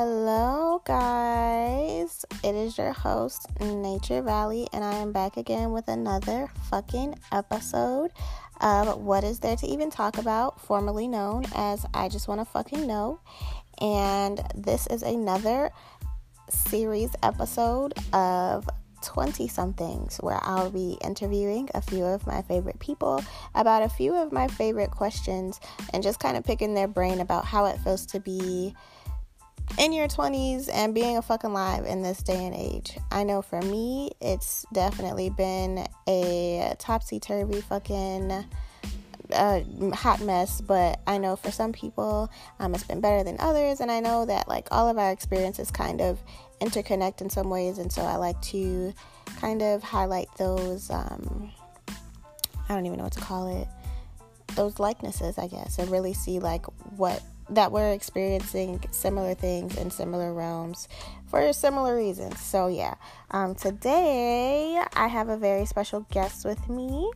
Hello, guys. It is your host, Nature Valley, and I am back again with another fucking episode of What Is There to Even Talk About, formerly known as I Just Want to Fucking Know. And this is another series episode of 20 somethings where I'll be interviewing a few of my favorite people about a few of my favorite questions and just kind of picking their brain about how it feels to be in your 20s and being a fucking live in this day and age. I know for me, it's definitely been a topsy turvy fucking uh, hot mess, but I know for some people um, it's been better than others, and I know that like all of our experiences kind of interconnect in some ways, and so I like to kind of highlight those. Um, I don't even know what to call it. Those likenesses, I guess, and really see like what that we're experiencing similar things in similar realms for similar reasons. So, yeah, um, today I have a very special guest with me,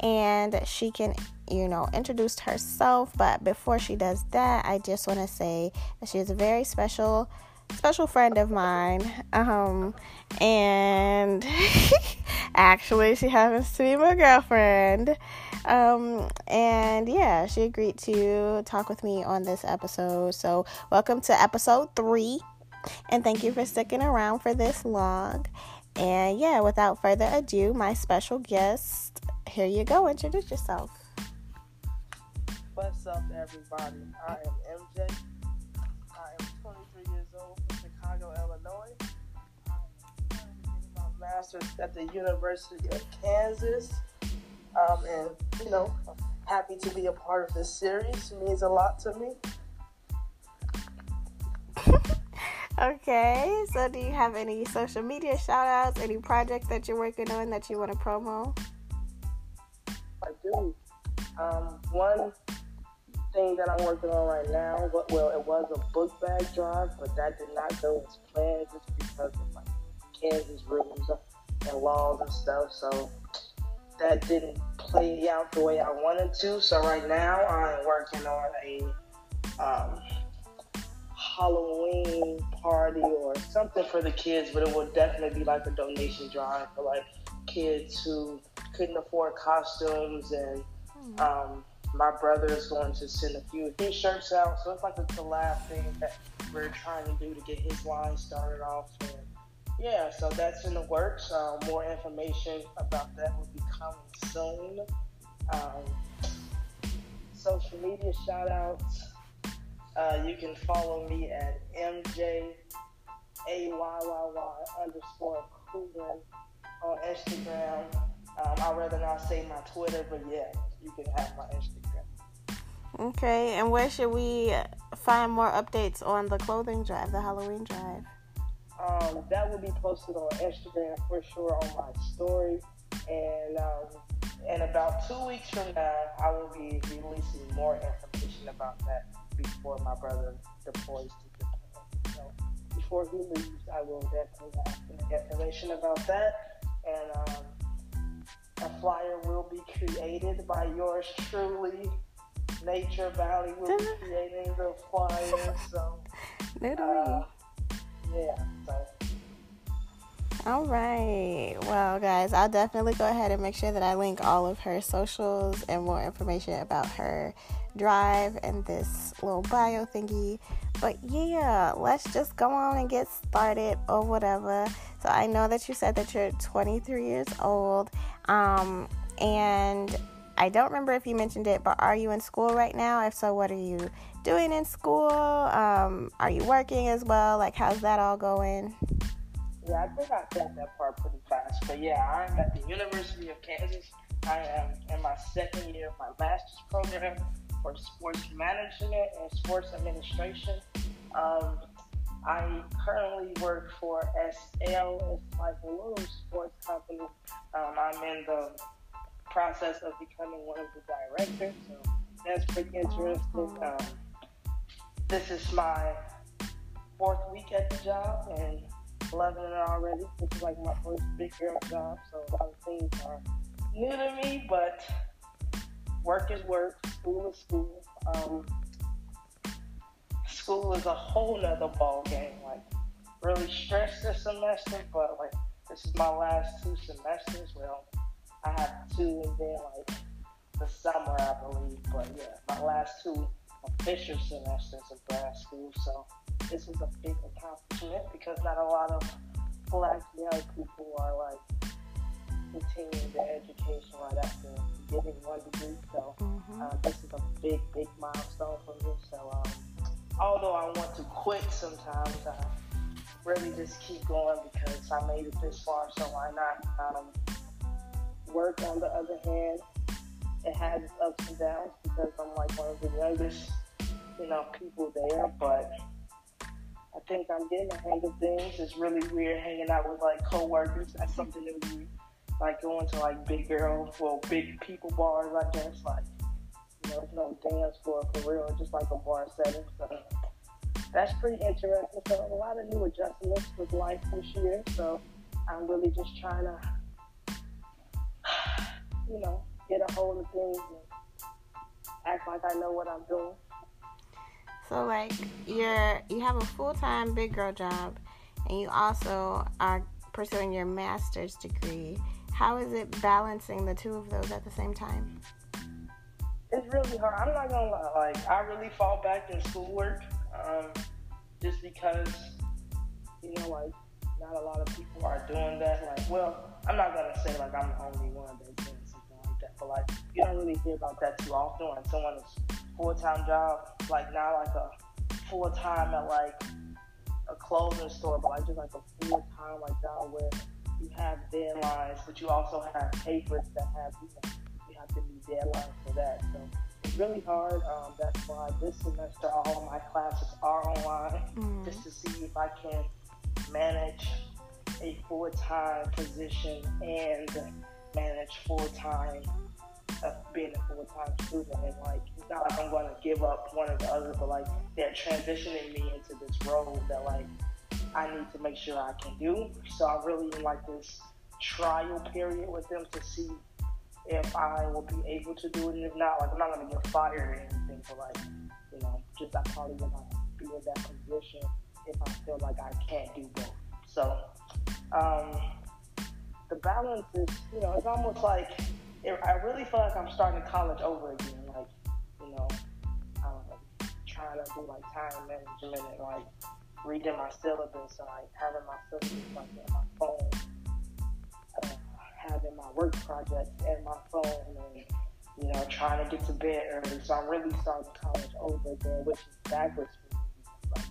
and she can, you know, introduce herself. But before she does that, I just want to say that she is a very special special friend of mine um and actually she happens to be my girlfriend um, and yeah, she agreed to talk with me on this episode. So, welcome to episode three. And thank you for sticking around for this long. And yeah, without further ado, my special guest, here you go. Introduce yourself. What's up, everybody? I am MJ. Master's at the University of Kansas. Um, and, you know, happy to be a part of this series. It means a lot to me. okay, so do you have any social media shout outs, any projects that you're working on that you want to promo? I do. Um, one thing that I'm working on right now, well, it was a book bag drive, but that did not go as planned just because of like Kansas rules and laws and stuff. So that didn't play out the way I wanted to. So right now I'm working on a um, Halloween party or something for the kids, but it will definitely be like a donation drive for like kids who couldn't afford costumes and hmm. um, my brother is going to send a few of his shirts out. So it's like a collab thing that we're trying to do to get his line started off. And yeah, so that's in the works. Uh, more information about that will be coming soon. Um, social media shout outs. Uh, you can follow me at MJAYYY underscore Coogan on Instagram. Um, I'd rather not say my Twitter, but yeah, you can have my Instagram. Okay, and where should we find more updates on the clothing drive, the Halloween drive? Um, that will be posted on Instagram for sure on my story. And um, in about two weeks from now, I will be releasing more information about that before my brother deploys to Japan. So before he leaves, I will definitely have information about that. And um, a flyer will be created by yours truly. Nature Valley will be creating the flyer. So, uh, yeah. So. All right. Well, guys, I'll definitely go ahead and make sure that I link all of her socials and more information about her drive and this little bio thingy. But yeah, let's just go on and get started or whatever. So I know that you said that you're 23 years old. Um, and I don't remember if you mentioned it, but are you in school right now? If so, what are you doing in school? Um, are you working as well? Like, how's that all going? Yeah, I think I said that part pretty fast. But yeah, I'm at the University of Kansas. I am in my second year of my master's program for sports management and sports administration. Um, I currently work for SL. It's like a little sports company. Um, I'm in the process of becoming one of the directors, so that's pretty interesting. Um, this is my fourth week at the job and loving it already. This is like my first big girl job, so a lot of things are new to me, but work is work, school is school. Um, school is a whole nother ball game. Like, really stressed this semester, but like, this is my last two semesters. Well, I have two and then like the summer, I believe. But yeah, my last two official semesters of grad school. So this is a big accomplishment because not a lot of black young people are like continuing their education right after getting one degree. So mm-hmm. uh, this is a big, big milestone for me. So um, although I want to quit sometimes, I really just keep going because I made it this far. So why not? Um, work on the other hand, it has its ups and downs because I'm like one of the youngest, you know, people there. But I think I'm getting the hang of things. It's really weird hanging out with like coworkers. That's something that we like going to like big girls, well, big people bars. I guess like you know, it's no dance floor for real, just like a bar setting. So that's pretty interesting. So a lot of new adjustments with life this year. So I'm really just trying to, you know, get a hold of things and act like I know what I'm doing. So like you're you have a full time big girl job, and you also are pursuing your master's degree. How is it balancing the two of those at the same time? It's really hard. I'm not gonna lie. Like I really fall back in schoolwork, um, just because you know, like not a lot of people are doing that. Like, well, I'm not gonna say like I'm the only one that's doing something like that, but like you don't really hear about that too often. Like someone is full time job, like not like a full time at like a clothing store, but like just like a full time like job where you have deadlines, but you also have papers that have you know you have to meet deadlines for that. So it's really hard. Um, that's why this semester all of my classes are online, mm-hmm. just to see if I can manage a full time position and manage full time of uh, being a full time student. And like, it's not like I'm going to give up one or the other, but like, they're transitioning me into this role that like I need to make sure I can do. So I really like this trial period with them to see if I will be able to do it. And if not, like, I'm not going to get fired or anything, but like, you know, just I probably will not be in that position if I feel like I can't do both. So, um, the balance is, you know, it's almost like it, I really feel like I'm starting college over again. Like, you know, um, trying to do like time management and like reading my syllabus and like having my syllabus like on my phone, uh, having my work projects and my phone, and you know, trying to get to bed early. So I'm really starting college over again, which is backwards for me. Like,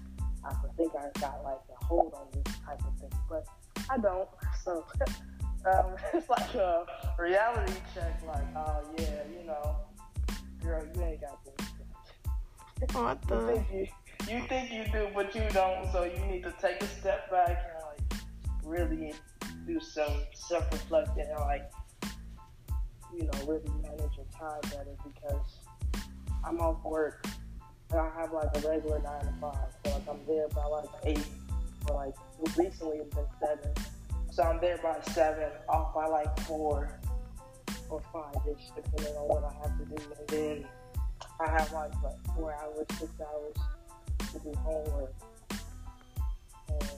I think I got like a hold on this type of thing, but I don't. So um, it's like a reality check. Like, oh yeah, you know, girl, you ain't got this. What the? You think you, you think you do, but you don't. So you need to take a step back and like really do some self-reflecting and like you know really manage your time better because I'm off work and I have like a regular nine to five. So like I'm there by like eight or like recently it's been seven so I'm there by seven, off by like four or five ish, depending on what I have to do. And then I have like what, four hours, six hours to do homework. And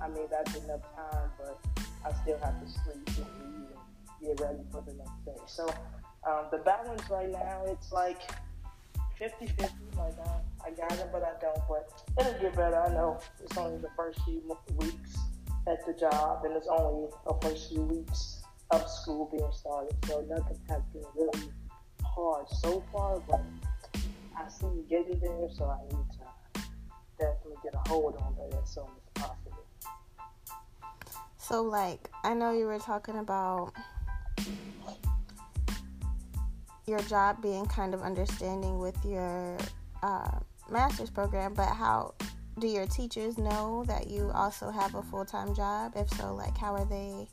I mean, that's enough time, but I still have to sleep and eat and get ready for the next day. So um, the balance right now, it's like 50 50. Like, I, I got it, but I don't. But it'll get better. I know it's only the first few weeks at the job, and it's only the first few weeks of school being started, so nothing has been really hard so far. But I see you getting there, so I need to definitely get a hold on that as soon as possible. So, like, I know you were talking about your job being kind of understanding with your uh, master's program, but how do your teachers know that you also have a full-time job? If so like how are they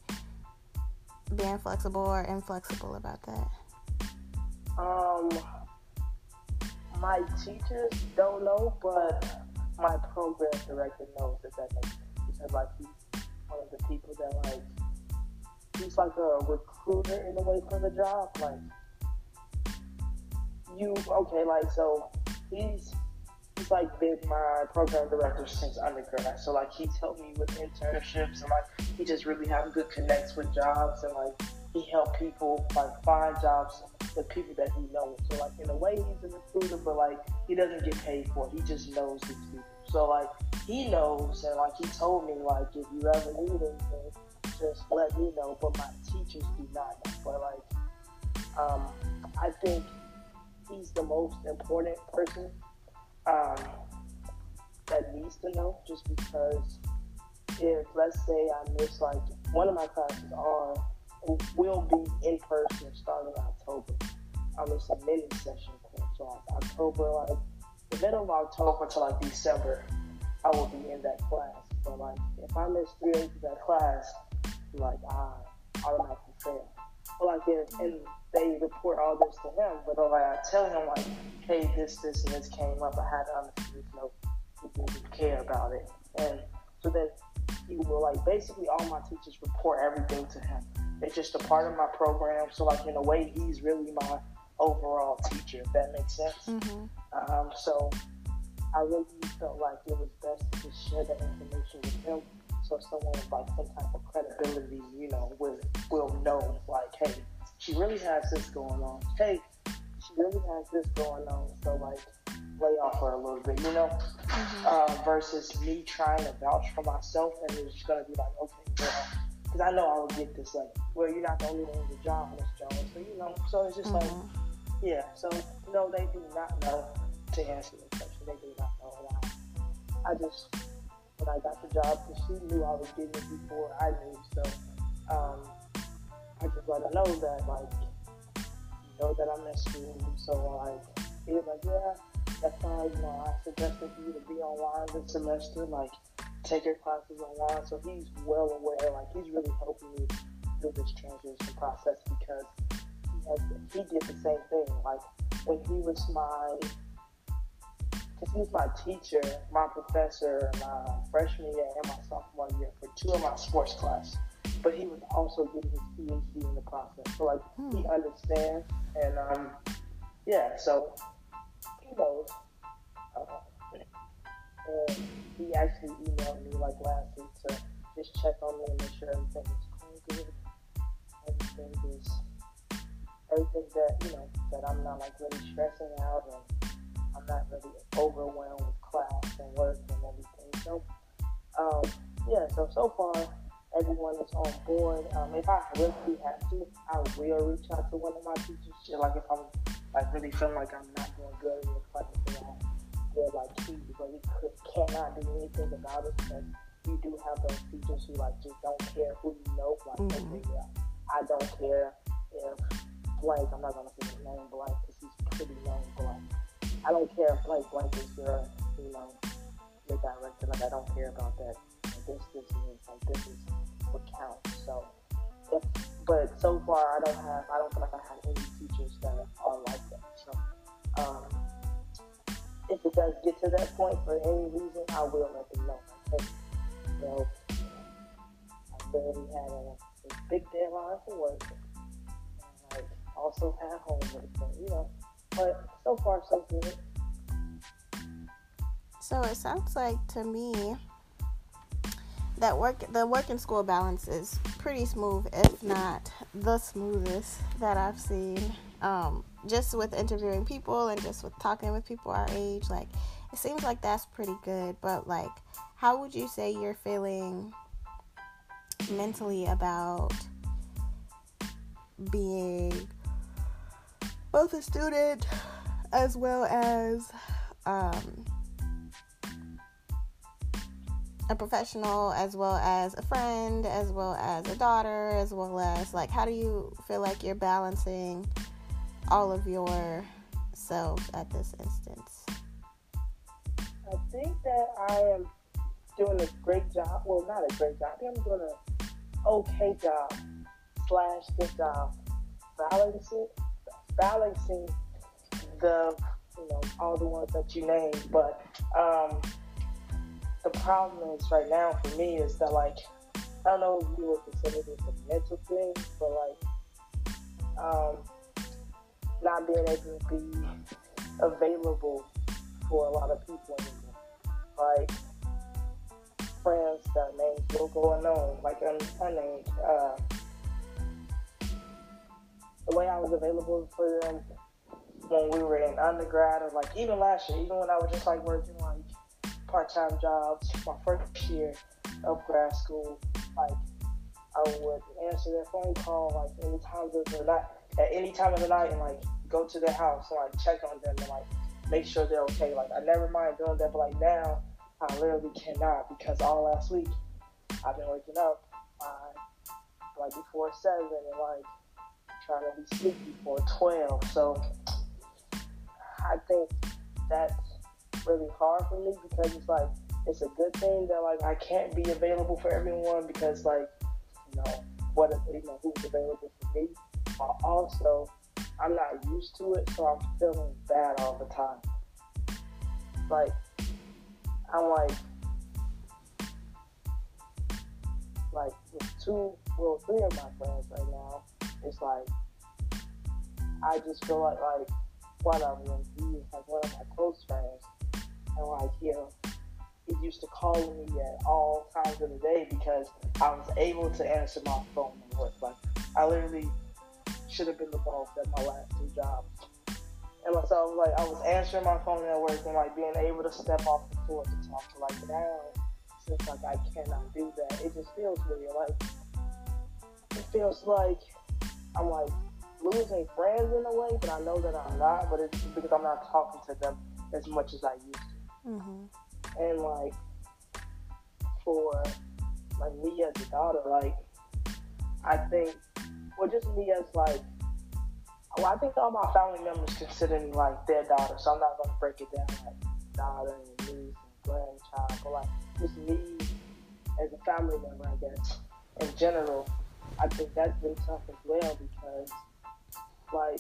being flexible or inflexible about that? Um my teachers don't know but my program director knows if that makes sense. Because like he's one of the people that like he's like a recruiter in a way for the job. Like you okay like so he's he's like been my program director since undergrad. So like he's helped me with internships and like he just really have good connects with jobs and like he helped people like find jobs with people that he knows. So like in a way he's a recruiter, but like he doesn't get paid for it. He just knows these people. So like he knows and like he told me like if you ever need anything, just let me know. But my teachers do not know. But like um, I think he's the most important person um, that needs to know just because if let's say I miss like one of my classes are will be in person starting October. Um, it's a mini session course. So like October, like the middle of October to like December, I will be in that class. But like if I miss three days of that class, like I automatically fail. Like if and they report all this to him, but like I tell him like, hey, this, this, and this came up. I had to understand, you know, people care about it, and so then he will like basically all my teachers report everything to him. It's just a part of my program. So like in a way, he's really my overall teacher. If that makes sense. Mm-hmm. Um, so I really felt like it was best to just share that information with him, so someone with like some type of credibility, you know, will will know like, hey, she really has this going on. Hey, she really has this going on. So like, lay off her a little bit, you know. Mm-hmm. Uh, versus me trying to vouch for myself and it's just gonna be like, okay, well, because I know I will get this like, well, you're not the only one with a job, Miss Jones. So you know, so it's just mm-hmm. like, yeah. So no, they do not know to answer the question. They do not know. And I, I just when I got the job, because she knew I was getting it before I knew. So um, I just let her know that like, you know that I miss you. So like, he was like, yeah, that's fine. You know, I suggested you to be online this semester, like take your classes online. So he's well aware. Like he's really helping me through this transition process because he has he did the same thing. Like when he was my he was my teacher, my professor, my freshman year and my sophomore year for two of my sports classes but he was also getting his PhD in the process. So like hmm. he understands, and um, yeah, so he knows. Uh, and he actually emailed me like last week to just check on me and make sure everything is going good. Everything is everything that you know that I'm not like really stressing out and I'm not really overwhelmed with class and work and everything. So um, yeah, so so far everyone is on board. Um, if I really have to, I will reach out to one of my teachers. Like if I'm like really feeling like I'm not doing good in class, I feel like he really could, cannot do anything about it. Because you do have those teachers who like just don't care who you know. Like mm-hmm. okay, yeah, I don't care if blank. I'm not gonna say his name blank because he's pretty known blank. I don't care if blank blank is your you know your director. Like I don't care about that. This this is like this is what counts. So, if, but so far I don't have, I don't feel like I have any teachers that are like that. So, um, if it does get to that point for any reason, I will let them know. Hey, you know, I already had a, a big deadline for work, and like also had homework, so you know. But so far, so good. So it sounds like to me that work the work and school balance is pretty smooth, if not the smoothest that I've seen. Um, just with interviewing people and just with talking with people our age, like it seems like that's pretty good. But like, how would you say you're feeling mentally about being both a student as well as um, a professional as well as a friend as well as a daughter as well as like how do you feel like you're balancing all of your selves at this instance? I think that i am doing a great job. Well not a great job. I think i'm doing an okay job slash good job balancing balancing the you know all the ones that you named but um the problem is right now for me is that like I don't know if you would consider this a mental thing, but like um, not being able to be available for a lot of people anymore. Like friends that names will go unknown, like un- unnamed. Uh, the way I was available for them when we were in undergrad or like even last year, even when I was just like working like part-time jobs, my first year of grad school, like I would answer their phone call like any time of the night, at any time of the night, and like go to their house and like check on them and like make sure they're okay. Like I never mind doing that, but like now I literally cannot because all last week I've been waking up like before seven and like trying to be sleepy before twelve. So I think that's really hard for me because it's like it's a good thing that like I can't be available for everyone because like you know what if, you know who's available for me. But also I'm not used to it, so I'm feeling bad all the time. Like I'm like like with two well three of my friends right now, it's like I just feel like like one of them, he is like one of my close friends, and like you know, he used to call me at all times of the day because I was able to answer my phone and work. Like I literally should have been involved at my last two jobs. And so I was like, I was answering my phone at work and like being able to step off the floor to talk. To like now, since like I cannot do that, it just feels weird. Like it feels like I'm like losing friends in a way, but I know that I'm not. But it's because I'm not talking to them as much as I used to. Mm-hmm. And like for like me as a daughter, like I think, well, just me as like, well, I think all my family members consider me like their daughter, so I'm not gonna break it down like daughter and niece and grandchild, but like just me as a family member, I guess. In general, I think that's been tough as well because like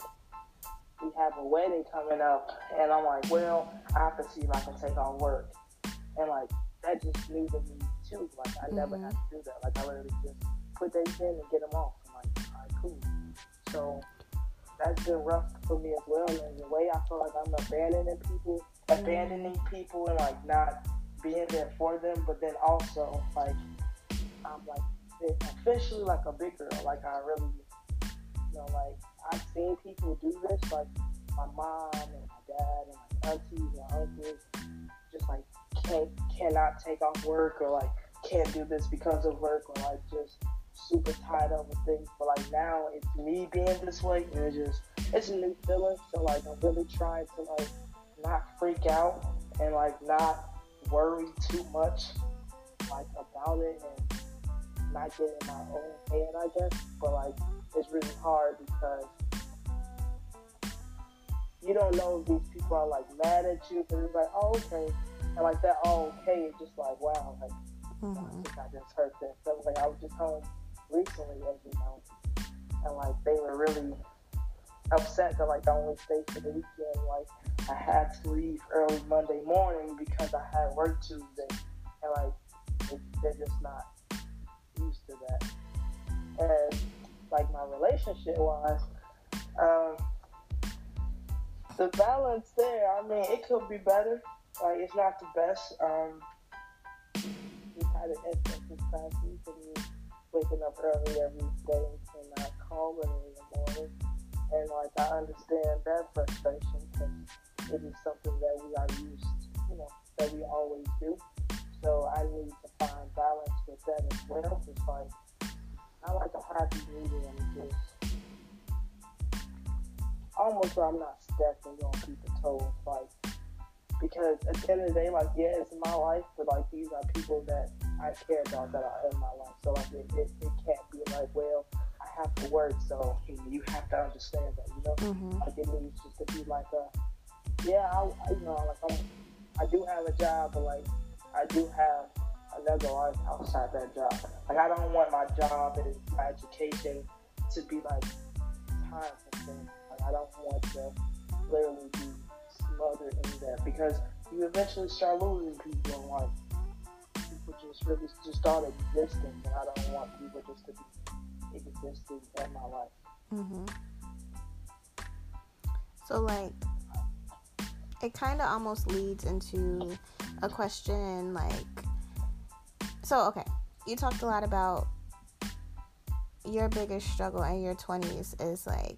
we have a wedding coming up, and I'm like, well, I have to see if I can take on work, and like that just new to me too. Like I mm-hmm. never had to do that. Like I literally just put dates in and get them off. I'm like, all right, cool. So that's been rough for me as well. And the way I feel like I'm abandoning people, mm-hmm. abandoning people, and like not being there for them, but then also like I'm like officially like a big girl. Like I really, you know, like I've seen people do this, like my mom and my dad and my aunties and uncles, just like can't cannot take off work or like can't do this because of work or like just super tied up with things. But like now it's me being this way and it's just it's a new feeling. So like I'm really trying to like not freak out and like not worry too much like about it and not in my own head I guess. But like it's really hard because you don't know if these people are like mad at you because it's like, oh, okay. And like that, oh, okay, it's just like, wow, like, mm-hmm. I think I just heard that. So like, I was just home recently, as you know, and like, they were really upset that like I only stayed for the weekend. Like, I had to leave early Monday morning because I had work Tuesday, and like, they're just not to that. And like my relationship wise, um, the balance there, I mean, it could be better. Like, it's not the best. Um, we had an instance past week of me waking up early every day and not calling in the morning. And, like, I understand that frustration because it is something that we are used, you know, that we I like a happy medium, just almost where I'm not stepping on people's toes, like because at the end of the day, like yeah, it's my life, but like these are people that I care about that are in my life. So like it, it, it can't be like, well, I have to work, so you have to understand that, you know. Mm-hmm. Like it needs just to be like a, yeah, I, you know, like I'm, I do have a job, but like I do have another life outside that job. Like I don't want my job and my education to be like time consuming. Like I don't want to literally be smothered in that because you eventually start losing people in life. People just really just start existing, and I don't want people just to be existing in my life. Mhm. So like it kind of almost leads into a question like so okay. You talked a lot about your biggest struggle in your 20s is like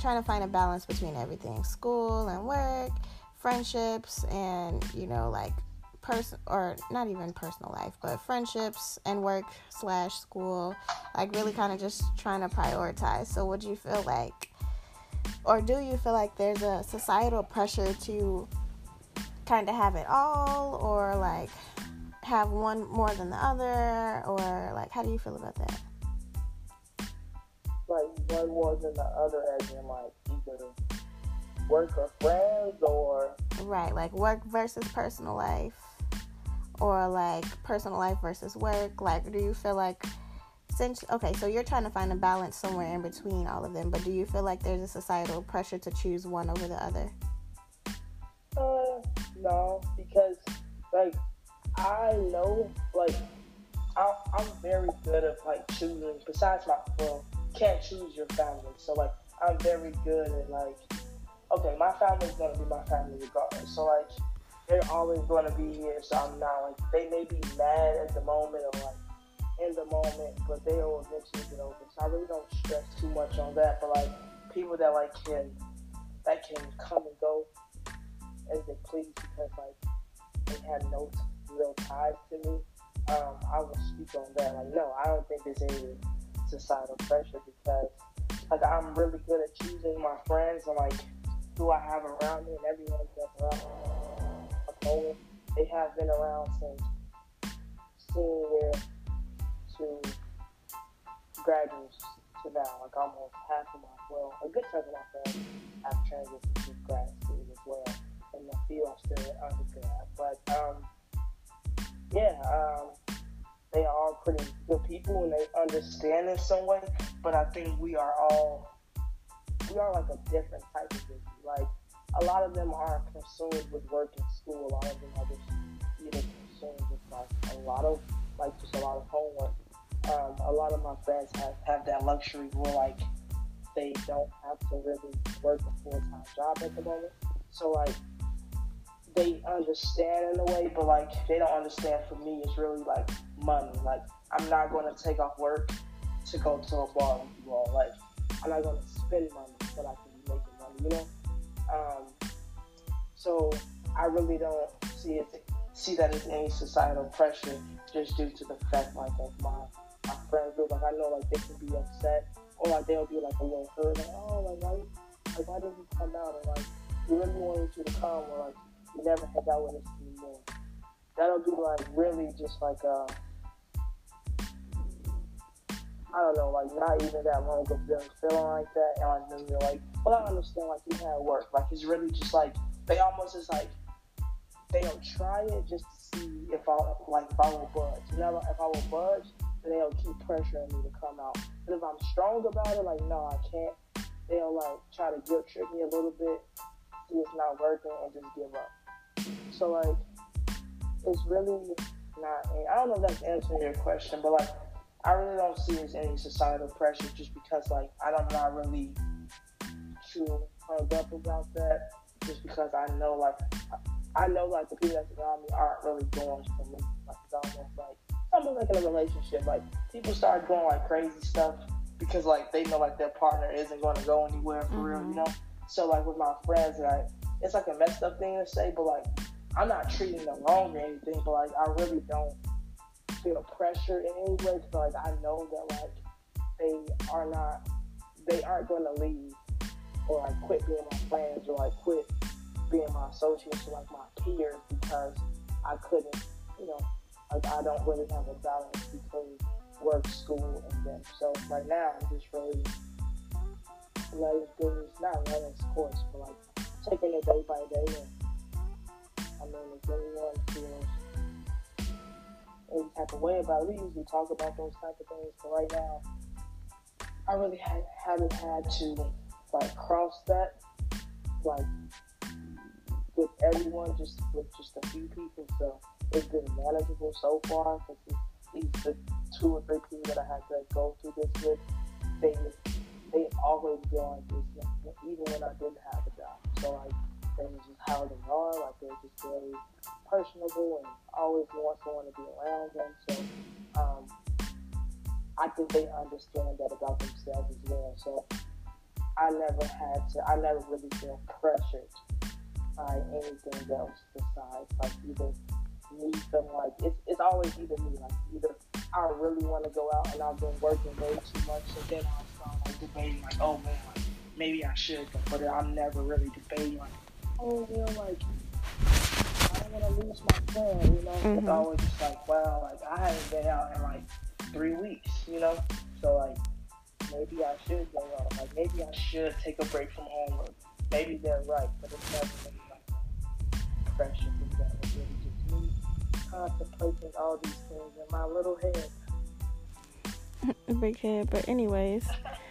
trying to find a balance between everything school and work friendships and you know like person or not even personal life but friendships and work slash school like really kind of just trying to prioritize. So would you feel like or do you feel like there's a societal pressure to kind of have it all or like have one more than the other or like how do you feel about that? Like one more than the other as in like either work or friends or right like work versus personal life or like personal life versus work. Like do you feel like since okay so you're trying to find a balance somewhere in between all of them but do you feel like there's a societal pressure to choose one over the other? Uh no because like i know like I, i'm very good at like choosing besides my well can't choose your family so like i'm very good at like okay my family's gonna be my family regardless so like they're always to be here. So I'm not like they may be mad at the moment or like in the moment, but they will eventually get over. So I really don't stress too much on that. But like people that like can that can come and go as they please because like they have no real ties to me. Um, I will speak on that. Like no, I don't think there's any societal pressure because like I'm really good at choosing my friends and like who I have around me and everyone that's around me. They have been around since senior to graduates to now. Like almost half of my, well, a good chunk of my friends have transitioned to grad school as well. And a few I'm still undergrad. But, um, yeah, um, they are pretty good people and they understand in some way. But I think we are all, we are like a different type of busy. Like, a lot of them are consumed with work and school. A lot of them are just either consumed with like a lot of like just a lot of homework. Um, a lot of my friends have, have that luxury where like they don't have to really work a full time job at the moment. So like they understand in a way, but like they don't understand for me it's really like money. Like I'm not gonna take off work to go to a bar with you all. Like I'm not gonna spend money so I can be making money, you know? Um, so I really don't see it see that as any societal pressure just due to the fact like of my my friends group. Like I know like they can be upset or like they'll be like a little hurt, like, oh like why like why didn't you come out or like we really wanted you to come or like never hang out with us anymore. That'll be like really just like uh I don't know, like not even that long ago them feeling like that, and like then you're like, well, I understand, like you had work, like it's really just like they almost just like they'll try it just to see if I like if I will budge. You know, if I will budge, they'll keep pressuring me to come out. And if I'm strong about it, like no, I can't. They'll like try to guilt trip me a little bit, see it's not working, and just give up. So like, it's really not. I don't know if that's answering your question, but like I really don't see as any societal pressure just because like I'm not really too hung up about that. Just because I know like I know like the people that's around me aren't really going for me. Like it's almost like almost like in a relationship. Like people start doing like crazy stuff because like they know like their partner isn't going to go anywhere for mm-hmm. real, you mm-hmm. know. So like with my friends, like it's like a messed up thing to say, but like I'm not treating them wrong or anything, but like I really don't feel pressure in any way because like I know that like they are not they aren't to leave or like quit being my friends or like quit being my associates or like my peers because I couldn't you know like I don't really have a balance between work, school, and them. So right now I'm just really letting things not letting course, but like taking it day by day. And I mean, if anyone feels any type of way about it. We usually talk about those type of things, but right now, I really had, haven't had to like cross that like with everyone, just with just a few people. So it's been manageable so far. Because these the two or three people that I had to go through this with, they they always been like this, even when I didn't have a job. So like things just how they are. Like they're just very personable and always want someone to be around them. So um, I think they understand that about themselves as well. So I never had to. I never really feel pressured by anything else besides like either me feeling like it's, it's always either me like either I really want to go out and I've been working way too much and then start like debating like oh man like maybe I should but I'm never really debating like oh know like I don't want to lose my friend you know? Mm-hmm. it's always just like wow like I haven't been out in like three weeks you know? So like maybe I should go out. Like maybe I should take a break from homework. Maybe they're right but it's never really like pressure from them. It's really just me contemplating all these things in my little head. Big head, but anyways,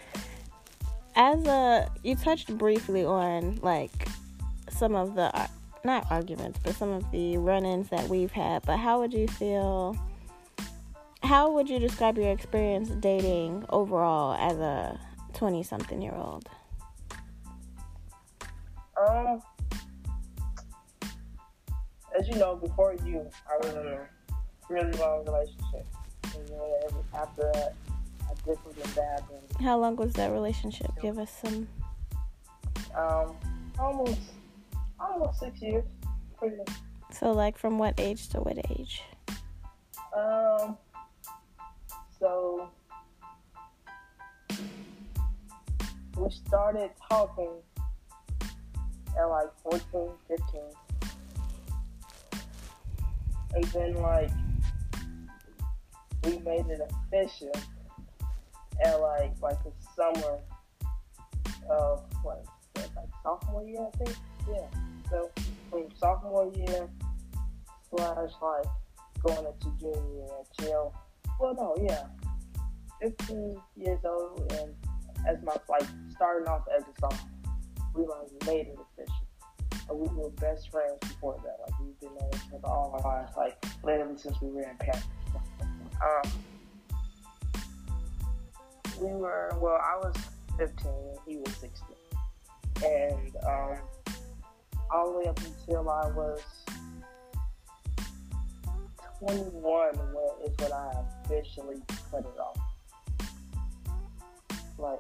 as a you touched briefly on like some of the not arguments, but some of the run-ins that we've had. But how would you feel? How would you describe your experience dating overall as a twenty-something-year-old? Um, as you know, before you, I was in a really long relationship. And then after that, Than that. And, How long was that relationship? Give us some. Um, almost, almost six years. Pretty. much. So, like, from what age to what age? Um, so we started talking at like 14, 15 and then like we made it official at like like the summer of what like sophomore year I think yeah so from sophomore year slash like going into junior year until well no yeah 15 years old and as my like starting off as a sophomore we like made it official and we were best friends before that. Like we've been knowing each other all our lives, like literally since we were in Paris. Um, we were well, I was 15 he was 16, and um, all the way up until I was 21 when is when I officially cut it off. Like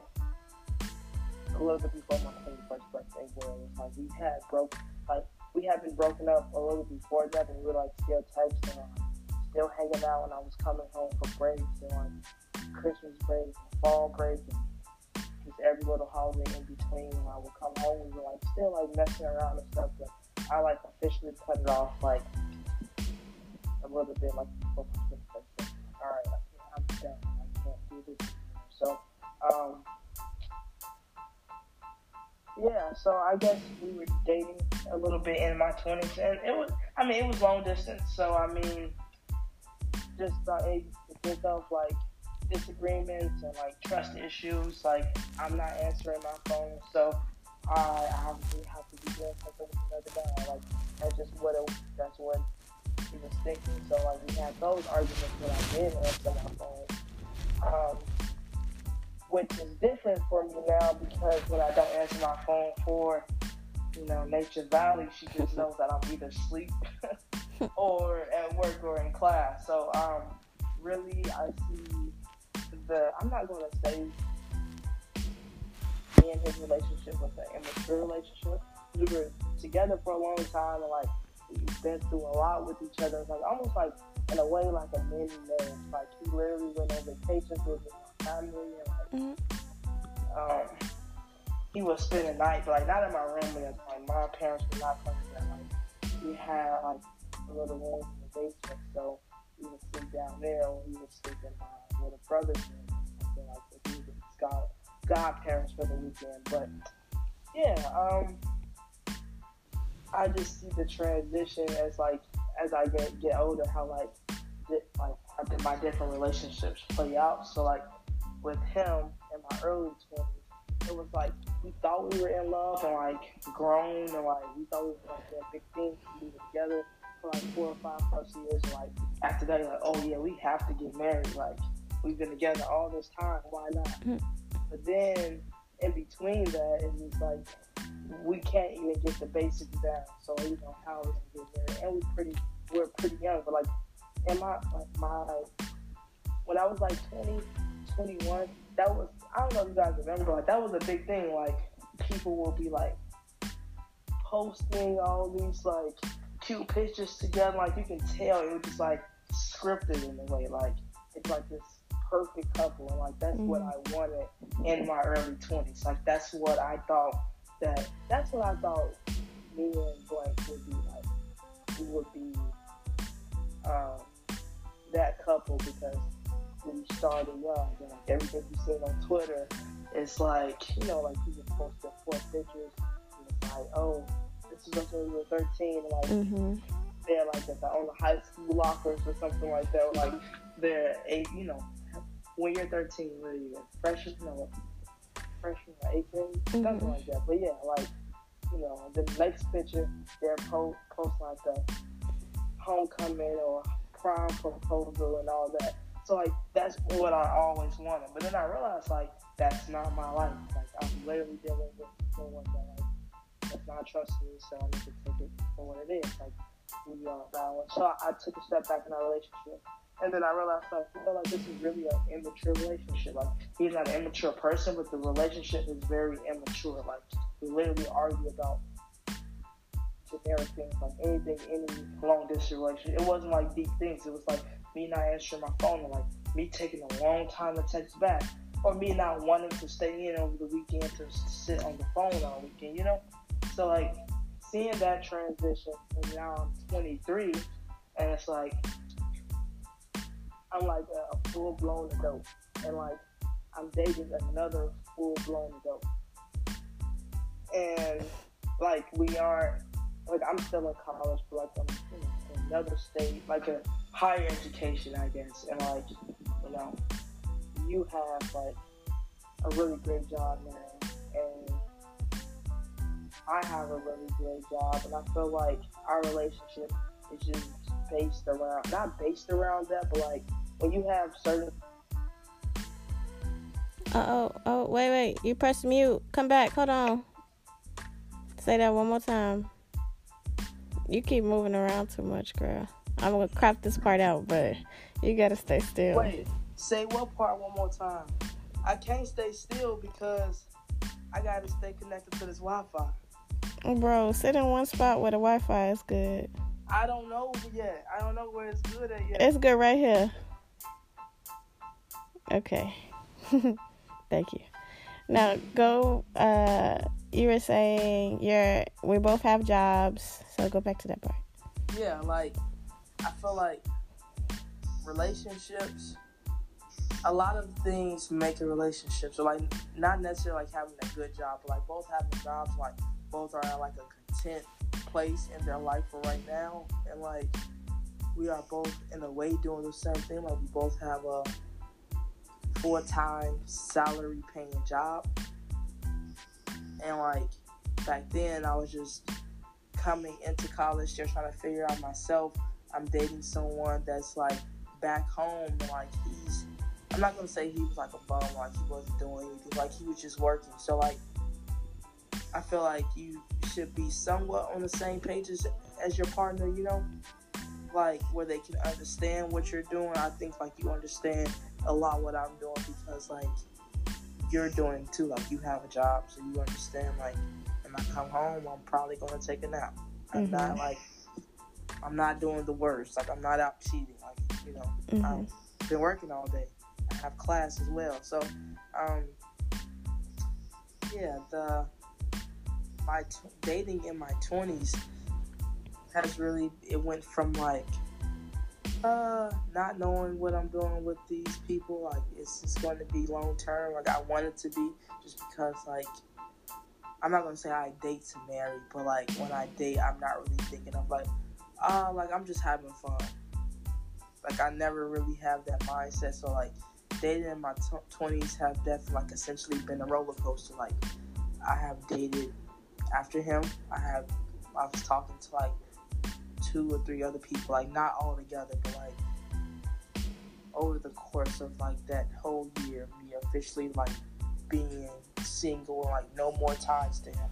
a little bit before my 21st birthday where it was like we had broke, like we had been broken up a little before that and we were like still texting and still hanging out when I was coming home for breaks and like Christmas break, fall break, and just every little holiday in between when I would come home we were like still like messing around and stuff but I like officially cut it off like a little bit like before my 21st. Alright, I'm done. I can't do this. So um yeah, so I guess we were dating a little bit in my twenties, and it was, I mean, it was long distance. So I mean, just uh, to think of like disagreements and like trust issues. Like I'm not answering my phone, so I obviously have to be doing something with another guy. Like that's just what it, that's what he was thinking. So like we had those arguments when I did answer my phone. Um, which is different for me now because when I don't answer my phone for, you know, Nature Valley, she just knows that I'm either asleep or at work or in class. So, um, really, I see the, I'm not going to say me and his relationship was an immature relationship. We were together for a long time and, like, we've been through a lot with each other. It's like almost like, in a way, like a mini marriage. Like, he literally went on vacations with me family and like mm-hmm. um he would spend the night, but like not in my room because like my parents were not coming. Like we had like a little room in the basement, so we would sleep down there or we would sleep in my little brother's room, something like that. We god godparents for the weekend. But yeah, um I just see the transition as like as I get get older, how like di- like my different relationships play out. So like with him in my early 20s, it was like we thought we were in love and like grown and like we thought we were like doing big things to be together for like four or five plus years. And, like after that, like, oh yeah, we have to get married. Like we've been together all this time. Why not? Mm-hmm. But then in between that is just like we can't even get the basics down. So you know how we gonna get there, and we pretty we're pretty young, but like in my like my when I was like 20, 21, that was I don't know if you guys remember, like that was a big thing. Like people will be like posting all these like cute pictures together. Like you can tell it was just like scripted in a way. Like it's like this perfect couple, and like that's mm-hmm. what I wanted in my early twenties. Like that's what I thought that that's what I thought me and Blank would be like. We would be um, that couple because we started young. And like everything you see on Twitter, it's like you know, like people post their four pictures. And it's like, oh, this is when we were 13. Like mm-hmm. they're like at the, on the high school lockers or something like that. Like they're eight, you know, when you're 13, what are you, freshman? No, freshman or 18, mm-hmm. something like that. But yeah, like you know, the next picture they're post post like the homecoming or prom proposal and all that. So like that's what I always wanted. But then I realized like that's not my life. Like I'm literally dealing with someone that like does not trust me, so I need to take it for what it is. Like we are now. So I, I took a step back in our relationship. And then I realized, like, you know, like this is really an immature relationship. Like, he's not an immature person, but the relationship is very immature. Like, we literally argue about generic things, like anything, any long distance relationship. It wasn't like deep things. It was like me not answering my phone, or like me taking a long time to text back, or me not wanting to stay in over the weekend to sit on the phone all weekend. You know, so like seeing that transition, and now I'm 23, and it's like I'm like a full blown adult, and like I'm dating another full blown adult, and like we aren't like I'm still in college, but like I'm in another state, like a higher education, I guess, and like you know, you have like a really great job, man, and I have a really great job, and I feel like our relationship is just based around not based around that, but like when you have certain. Uh oh, oh, wait, wait. You pressed mute. Come back. Hold on. Say that one more time. You keep moving around too much, girl. I'm gonna crop this part out, but you gotta stay still. Wait, say what part one more time? I can't stay still because I gotta stay connected to this Wi-Fi. Bro, sit in one spot where the Wi-Fi is good. I don't know yet. I don't know where it's good at yet. It's good right here. Okay. Thank you. Now go. Uh, you were saying you're. We both have jobs, so go back to that part. Yeah, like I feel like relationships. A lot of things make a relationship. So like, not necessarily like having a good job, but like both having jobs, like both are at like a content place in their life for right now, and like we are both in a way doing the same thing. Like we both have a full time salary paying job. And like back then, I was just coming into college, just trying to figure out myself. I'm dating someone that's like back home, and like he's. I'm not gonna say he was like a bum, like he wasn't doing anything, like he was just working. So like, I feel like you should be somewhat on the same page as, as your partner, you know, like where they can understand what you're doing. I think like you understand a lot what I'm doing because like you're doing too. Like you have a job, so you understand. Like when I come home, I'm probably gonna take a nap. I'm mm-hmm. not like I'm not doing the worst. Like I'm not out cheating. Like you know, mm-hmm. I've been working all day. I have class as well. So, um, yeah, the my t- dating in my 20s has really it went from like uh, not knowing what I'm doing with these people, like it's just going to be long term. Like I want it to be, just because like I'm not gonna say I date to marry, but like when I date, I'm not really thinking of like, uh, like I'm just having fun. Like I never really have that mindset. So like dating in my twenties have definitely like essentially been a roller coaster. Like I have dated after him. I have I was talking to like two or three other people, like not all together, but like over the course of like that whole year, me officially like being single like no more ties to him.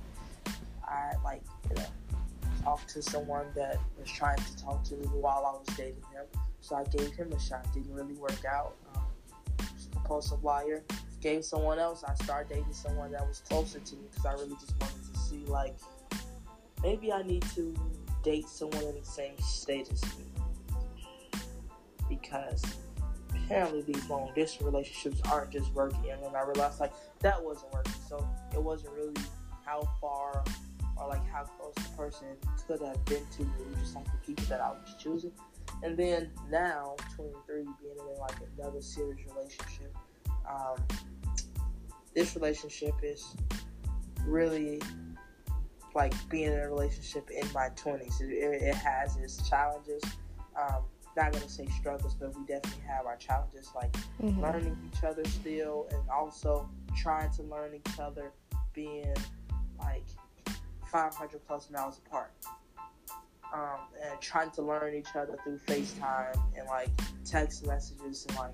I like you know talked to someone that was trying to talk to me while I was dating him, so I gave him a shot. Didn't really work out. Um, compulsive liar. Gave someone else. I started dating someone that was closer to me because I really just wanted to see like maybe I need to date someone in the same state as me because apparently these long distance relationships aren't just working. And then I realized like that wasn't working. So it wasn't really how far or like how close the person could have been to me, just like the people that I was choosing. And then now, 23, being in like another serious relationship, um, this relationship is really like being in a relationship in my 20s. It, it has its challenges. Um, not gonna say struggles, but we definitely have our challenges, like mm-hmm. learning each other still, and also trying to learn each other, being like 500 plus miles apart. Um, and trying to learn each other through FaceTime and like text messages and like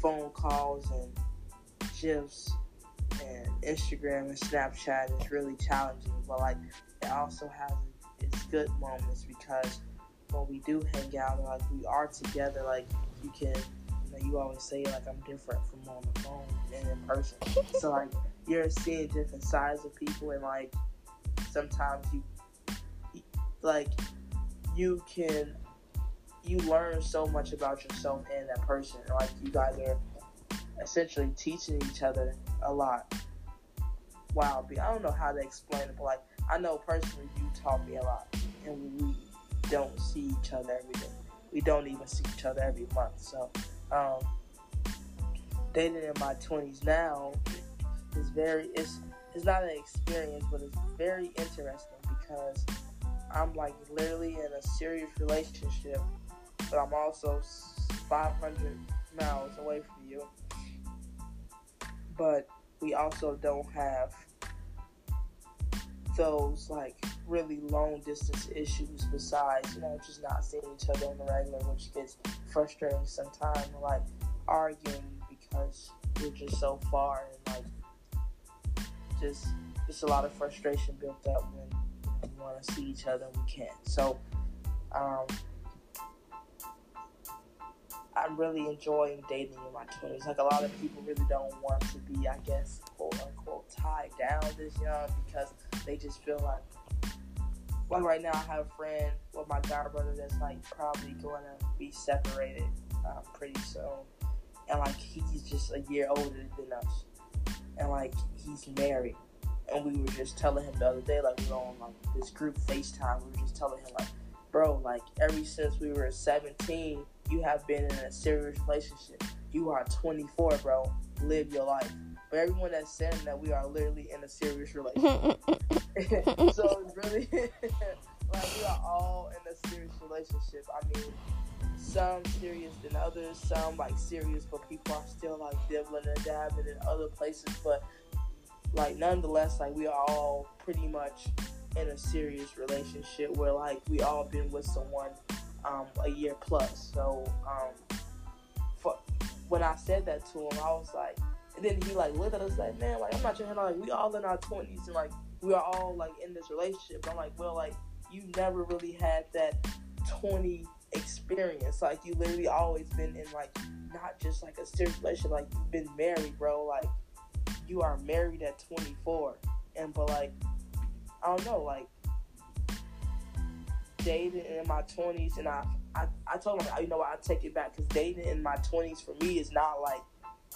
phone calls and GIFs and Instagram and Snapchat is really challenging. But like it also has its good moments because when we do hang out like we are together, like you can, you know, you always say like I'm different from on the phone and in person. so like you're seeing different sides of people and like sometimes you like you can you learn so much about yourself and that person. Like you guys are essentially teaching each other a lot. Wow, I don't know how to explain it, but like I know personally you taught me a lot, and we don't see each other every day. We don't even see each other every month. So, um, dating in my twenties now is very it's it's not an experience, but it's very interesting because I'm like literally in a serious relationship, but I'm also 500 miles away from you. But we also don't have those like really long distance issues besides, you know, just not seeing each other on the regular, which gets frustrating sometimes, like arguing because we're just so far and like just just a lot of frustration built up when we want to see each other and we can't. So um I'm really enjoying dating in my twenties. Like a lot of people really don't want to be, I guess, quote unquote, tied down this young because they just feel like, like right now, I have a friend with my god brother that's like probably going to be separated uh, pretty soon, and like he's just a year older than us, and like he's married. And we were just telling him the other day, like we were on like this group FaceTime. We were just telling him, like, bro, like ever since we were 17, you have been in a serious relationship. You are 24, bro. Live your life. But everyone that's saying that we are literally in a serious relationship. so it's really like we are all in a serious relationship. I mean, some serious than others, some like serious, but people are still like dibbling and dabbing in other places. But like nonetheless, like we are all pretty much in a serious relationship where like we all been with someone um, a year plus. So um, for, when I said that to him, I was like, and then he like looked at us like, man, like I'm not trying to like we all in our twenties and like we are all like in this relationship. I'm like, well, like you never really had that twenty experience. Like you literally always been in like not just like a serious relationship. Like you've been married, bro. Like you are married at 24, and but like I don't know, like dating in my 20s, and I, I, I told him, you know what, I take it back because dating in my 20s for me is not like,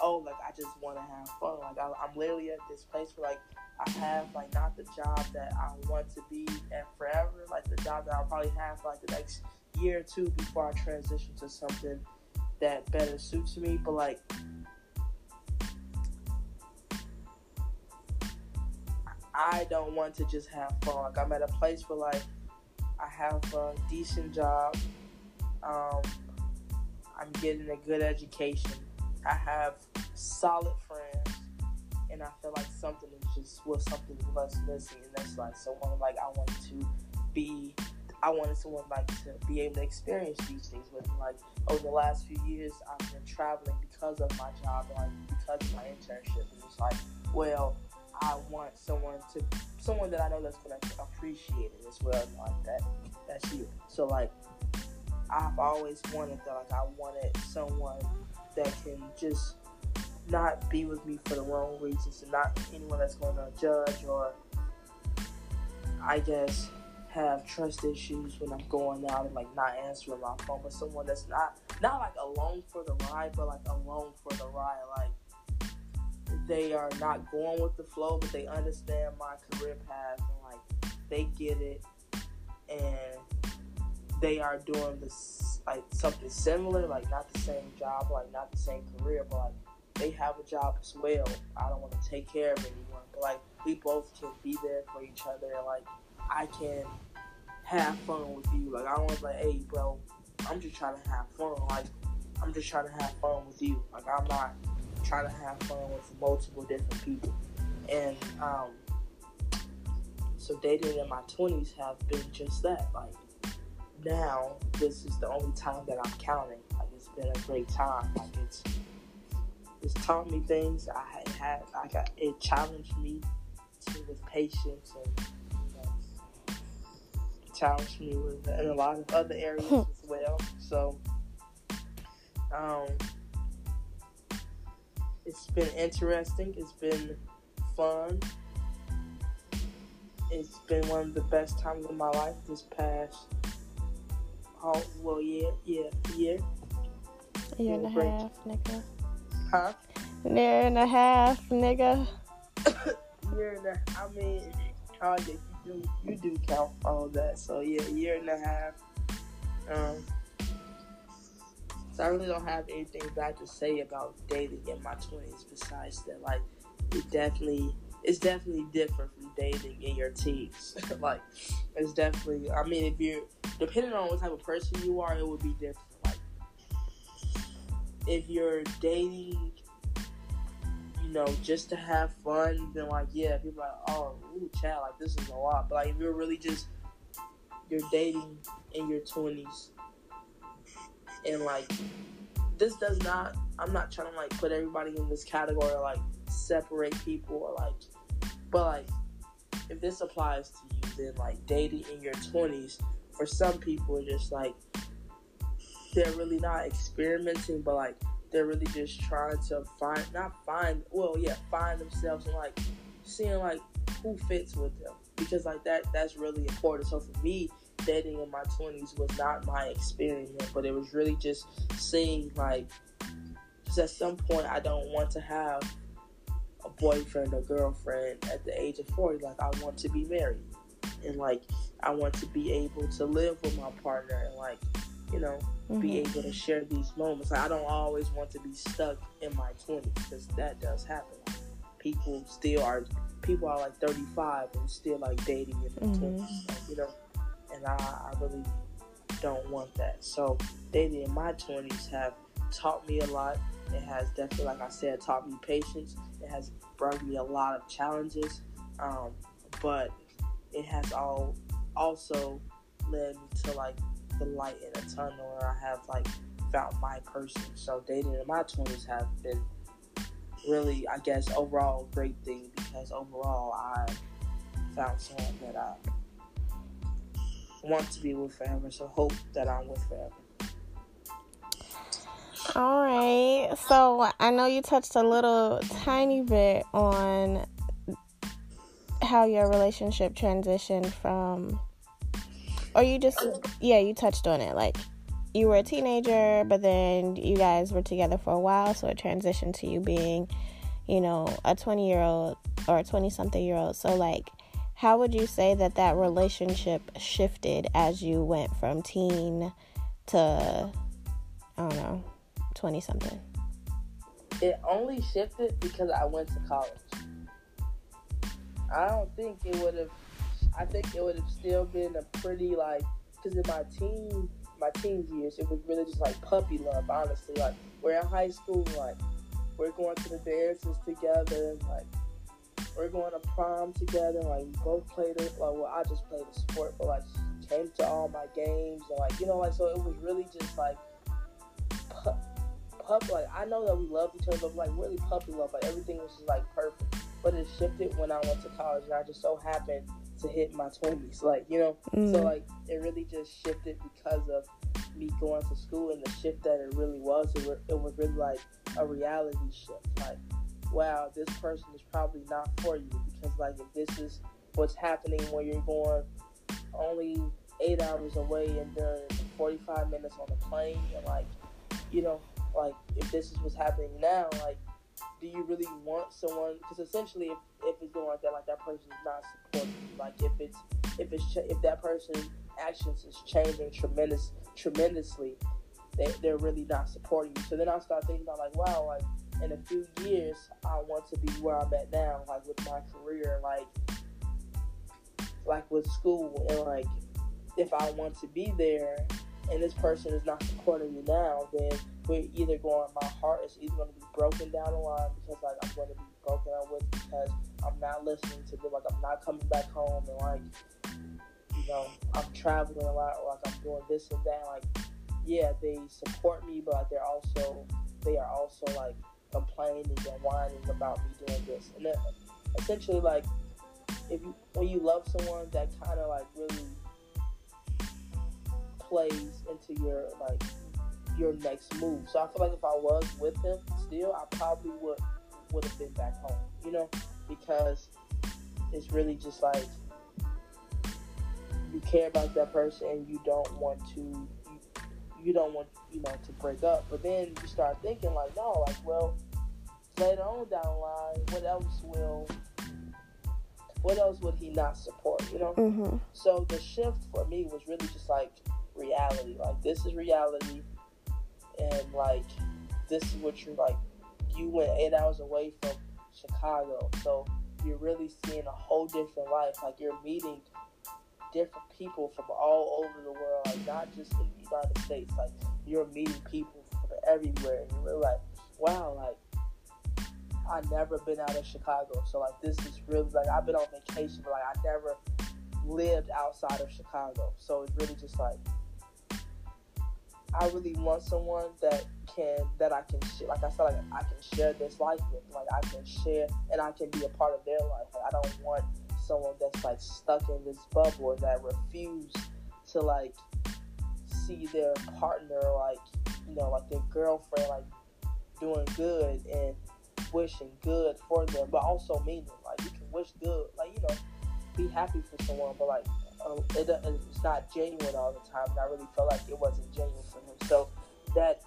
oh, like I just want to have fun. Like I, I'm literally at this place where like I have like not the job that I want to be at forever, like the job that I'll probably have like the next year or two before I transition to something that better suits me. But like I don't want to just have fun. Like I'm at a place where like I have a decent job. Um, I'm getting a good education. I have solid friends, and I feel like something is just was something was missing, and that's like someone like I want to be. I wanted someone like to be able to experience these things with me. Like over the last few years, I've been traveling because of my job, like because of my internship. And it's like, well, I want someone to someone that I know that's gonna appreciate it as well. Like that, that's you. So like, I've always wanted that. Like I wanted someone that can just not be with me for the wrong reasons, and not anyone that's to judge or, I guess, have trust issues when I'm going out and like not answering my phone. But someone that's not not like alone for the ride, but like alone for the ride, like they are not going with the flow, but they understand my career path and like they get it, and they are doing this like something similar, like not the same job, like not the same career, but like they have a job as well. I don't want to take care of anyone, but like we both can be there for each other, and like I can have fun with you. Like I to like, hey, bro, I'm just trying to have fun. Like I'm just trying to have fun with you. Like I'm not trying to have fun with multiple different people. And um, so dating in my 20s have been just that. Like now, this is the only time that I'm counting. Like it's been a great time. Like it's it's taught me things. I had I got it challenged me to, with patience and you know, challenged me with in a lot of other areas as well. So um it's been interesting. It's been fun. It's been one of the best times of my life this past, oh, well, yeah, yeah, year. A year and a half, nigga. Huh? Year and a half, nigga. year and a, I mean, yeah, you do, you do count all that. So yeah, year and a half. Um, I really don't have anything bad to say about dating in my twenties besides that like it definitely it's definitely different from dating in your teens. like it's definitely I mean if you're depending on what type of person you are, it would be different. Like if you're dating you know, just to have fun, then like yeah, people are like, oh, ooh, chat, like this is a lot. But like if you're really just you're dating in your twenties and like this does not i'm not trying to like put everybody in this category or like separate people or like but like if this applies to you then like dating in your 20s for some people just like they're really not experimenting but like they're really just trying to find not find well yeah find themselves and like seeing like who fits with them because like that that's really important. So for me dating in my 20s was not my experiment, but it was really just seeing like, because at some point I don't want to have a boyfriend or girlfriend at the age of 40. Like, I want to be married. And like, I want to be able to live with my partner and like, you know, mm-hmm. be able to share these moments. Like, I don't always want to be stuck in my 20s because that does happen. People still are, people are like 35 and still like dating in their mm-hmm. 20s. Like, you know, and I, I really don't want that. So dating in my twenties have taught me a lot. It has definitely, like I said, taught me patience. It has brought me a lot of challenges, um, but it has all also led me to like the light in a tunnel where I have like found my person. So dating in my twenties have been really, I guess, overall a great thing because overall I found someone that I want to be with forever, so hope that I'm with forever. All right. So I know you touched a little tiny bit on how your relationship transitioned from, or you just, yeah, you touched on it. Like you were a teenager, but then you guys were together for a while, so it transitioned to you being, you know, a 20 year old or a 20 something year old. So, like, how would you say that that relationship shifted as you went from teen to I don't know, 20 something? It only shifted because I went to college. I don't think it would have I think it would have still been a pretty like because in my teen my teen years it was really just like puppy love honestly like we're in high school like we're going to the dances together like we're going to prom together. Like we both played it. Like well, I just played the sport, but like came to all my games and like you know like so it was really just like pup, pup like I know that we loved each other, but like really puppy love. Like everything was just like perfect. but it shifted when I went to college, and I just so happened to hit my twenties. Like you know, mm. so like it really just shifted because of me going to school and the shift that it really was. It, were, it was really like a reality shift. Like, wow, this person is probably not for you. Because like if this is what's happening when you're going only eight hours away and then 45 minutes on the plane and like you know like if this is what's happening now like do you really want someone because essentially if, if it's going like that like that person is not supporting you. Like if it's if it's if that person's actions is changing tremendous tremendously they, they're really not supporting you. So then i start thinking about like wow like in a few years i want to be where i'm at now like with my career like like with school and like if I want to be there and this person is not supporting me now, then we're either going my heart is either going to be broken down the line because like I'm going to be broken up with because I'm not listening to them, like I'm not coming back home and like you know I'm traveling a lot, or like I'm doing this and that. Like yeah, they support me, but they're also they are also like complaining and whining about me doing this, and then essentially like if you when you love someone that kind of like really plays into your like your next move. So I feel like if I was with him still, I probably would would have been back home. You know, because it's really just like you care about that person and you don't want to you, you don't want you know to break up. But then you start thinking like, no, like well later on down the line, what else will what else would he not support? You know. Mm-hmm. So the shift for me was really just like reality. Like this is reality, and like this is what you're like. You went eight hours away from Chicago, so you're really seeing a whole different life. Like you're meeting different people from all over the world, like not just in the United States. Like you're meeting people from everywhere, and you're really like, wow, like I never been out of Chicago, so like this is really like I've been on vacation, but like I never lived outside of Chicago, so it's really just like I really want someone that can that I can share. Like I said, like I can share this life with. Like I can share and I can be a part of their life. Like I don't want someone that's like stuck in this bubble or that refuse to like see their partner like you know like their girlfriend like doing good and wishing good for them, but also meaning like you can wish good, like you know, be happy for someone, but like um, it, it's not genuine all the time. And I really felt like it wasn't genuine for him. So that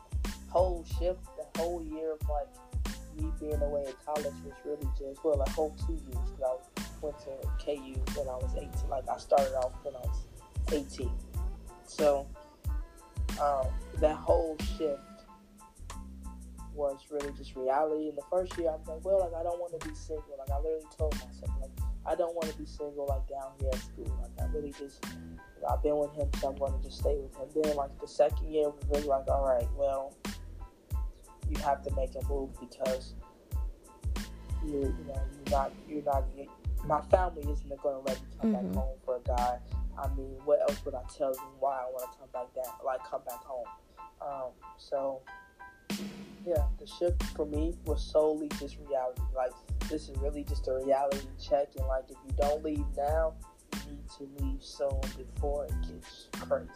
whole shift, the whole year of like me being away at college was really just well, a whole two years because I went to KU when I was 18. Like I started off when I was 18. So um, that whole shift was really just reality. In the first year, I was like, well, like I don't want to be single. Like I literally told myself, like I don't want to be single like down here at school. Like I really just, you know, I've been with him, so I'm going to just stay with him. Then like the second year was really like, all right, well, you have to make a move because you, you know, you're not, you're not. you my family isn't going to let me come mm-hmm. back home for a guy. I mean, what else would I tell them why I want to come back down, like come back home? Um, so yeah, the shift for me was solely just reality. Like this is really just a reality check, and like if you don't leave now, you need to leave soon before it gets crazy.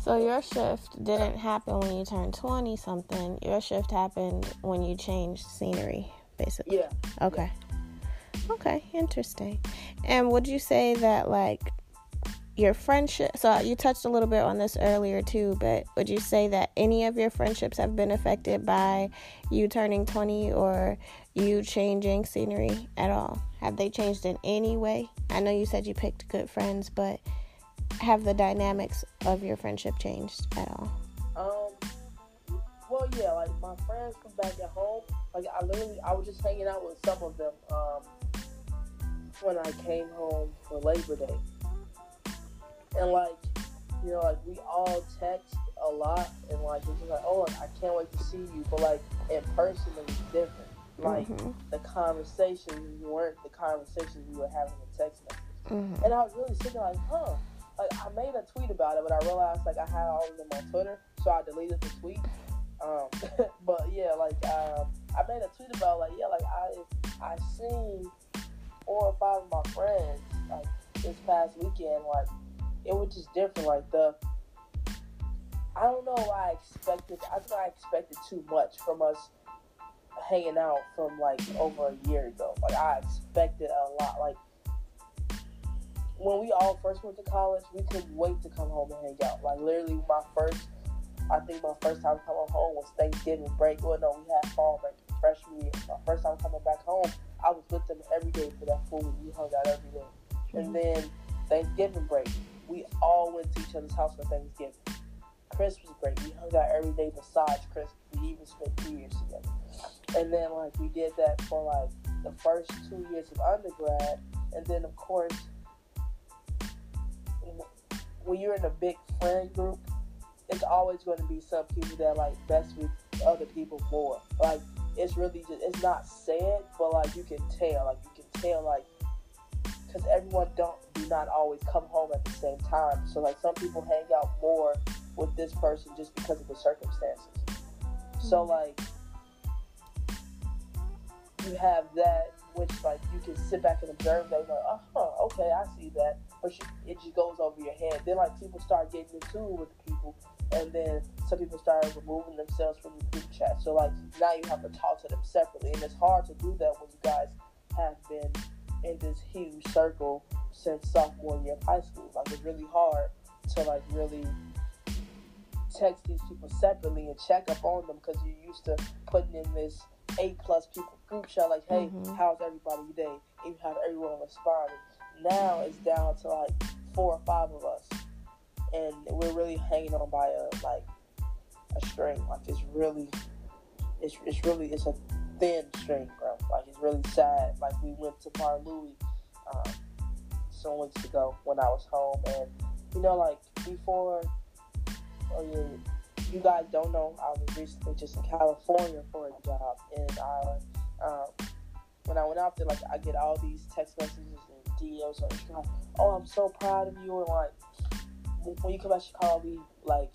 So your shift didn't happen when you turned twenty something. Your shift happened when you changed scenery, basically. Yeah. Okay. Yeah. Okay, interesting. And would you say that like your friendship so you touched a little bit on this earlier too but would you say that any of your friendships have been affected by you turning 20 or you changing scenery at all? Have they changed in any way? I know you said you picked good friends but have the dynamics of your friendship changed at all? Um well yeah like my friends come back at home. Like i literally i was just hanging out with some of them um when i came home for labor day and like you know like we all text a lot and like it's just like oh I can't wait to see you but like in person it was different like mm-hmm. the conversations weren't the conversations we were having in text messages mm-hmm. and I was really sitting like huh like I made a tweet about it but I realized like I had all of them on Twitter so I deleted the tweet um, but yeah like um, I made a tweet about like yeah like I I seen four or five of my friends like this past weekend. Like it was just different. Like the I don't know why I expected. I think I expected too much from us hanging out from like over a year ago. Like I expected a lot. Like when we all first went to college, we couldn't wait to come home and hang out. Like literally, my first, I think my first time coming home was Thanksgiving break. Well, no, we had fall break freshman year. My first time coming back home, I was with them every day for that full week. We hung out every day. Mm-hmm. And then Thanksgiving break, we all went to each other's house for Thanksgiving. Chris was great. we hung out every day besides Chris. We even spent two years together. And then like we did that for like the first two years of undergrad, and then of course when you're in a big friend group, it's always going to be some people that like best with other people more. Like it's really just it's not said, but like you can tell, like you can tell, like because everyone don't do not always come home at the same time. So like some people hang out more with this person just because of the circumstances. Mm-hmm. So like you have that which like you can sit back and observe that like, uh huh, okay, I see that. But it just goes over your head. Then like people start getting into it with people and then some people start removing themselves from the group chat. So like now you have to talk to them separately and it's hard to do that when you guys have been in this huge circle since sophomore year of high school. Like it's really hard to like really text these people separately and check up on them because you're used to putting in this eight plus people group chat like, hey, mm-hmm. how's everybody today? And you have everyone responding. Now it's down to like four or five of us, and we're really hanging on by a like a string. Like it's really, it's it's really it's a thin string, bro. Like it's really sad. Like we went to Bar Louie um, some weeks ago when I was home, and you know, like before, oh yeah you guys don't know, I was recently just in California for a job in Ireland. Um, when I went out there, like I get all these text messages and DMs on Instagram. Oh, I'm so proud of you, and like when you come back to Chicago, we like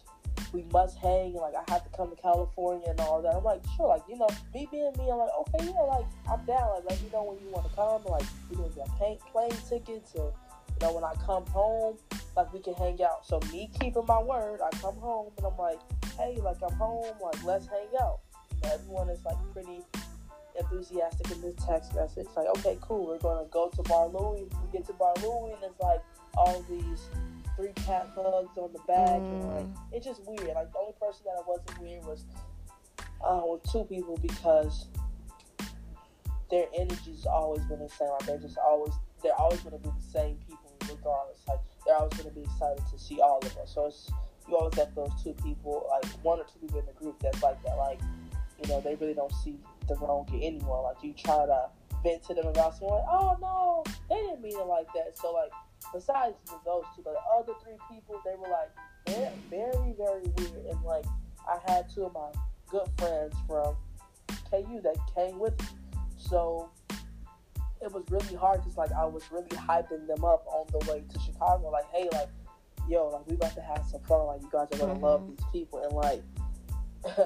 we must hang, and like I have to come to California and all that. I'm like, sure, like you know, me being me, I'm like, okay, yeah, like I'm down. Like let me know when you want to come. Like we gonna get plane plane tickets, and you know when I come home, like we can hang out. So me keeping my word, I come home and I'm like, hey, like I'm home, like let's hang out. everyone is like pretty enthusiastic in this text message. Like, okay, cool, we're gonna go to Bar Louie. We get to Bar Louie and it's like all these three cat hugs on the back, mm. and like mm. it's just weird. Like the only person that I wasn't weird was uh, with two people because their energy's always been the same. Like they're just always they're always gonna be the same people regardless. Like they're always going to be excited to see all of us. So it's you always have those two people, like one or two people in the group that's like that. Like you know, they really don't see the wrong in anyone. Like you try to vent to them about someone, like, oh no, they didn't mean it like that. So like besides those two, the other three people, they were like very, very, very weird. And like I had two of my good friends from KU that came with me. So it was really hard because like I was really hyping them up on the way to Chicago. Like, hey, like, yo, like we about to have some fun. Like, you guys are gonna mm-hmm. love these people, and like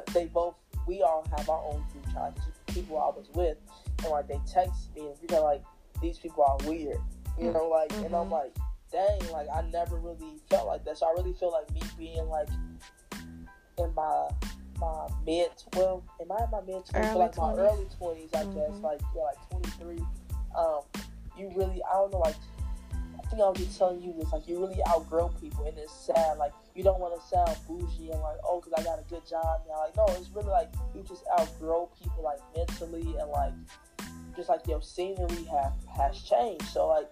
they both, we all have our own group chat. People I was with, and like they text me and you know like these people are weird, you know, like, mm-hmm. and I'm mm-hmm. like, dang, like I never really felt like that. So I really feel like me being like in my my mid well, am I in my mid twenties? Like 20s. my early twenties, I mm-hmm. guess, like yeah, like twenty three um, you really, I don't know, like, I think I was just telling you this, like, you really outgrow people, and it's sad. Like, you don't want to sound bougie and like, oh, because I got a good job now. Like, no, it's really like you just outgrow people, like, mentally and like, just like your scenery have has changed. So like,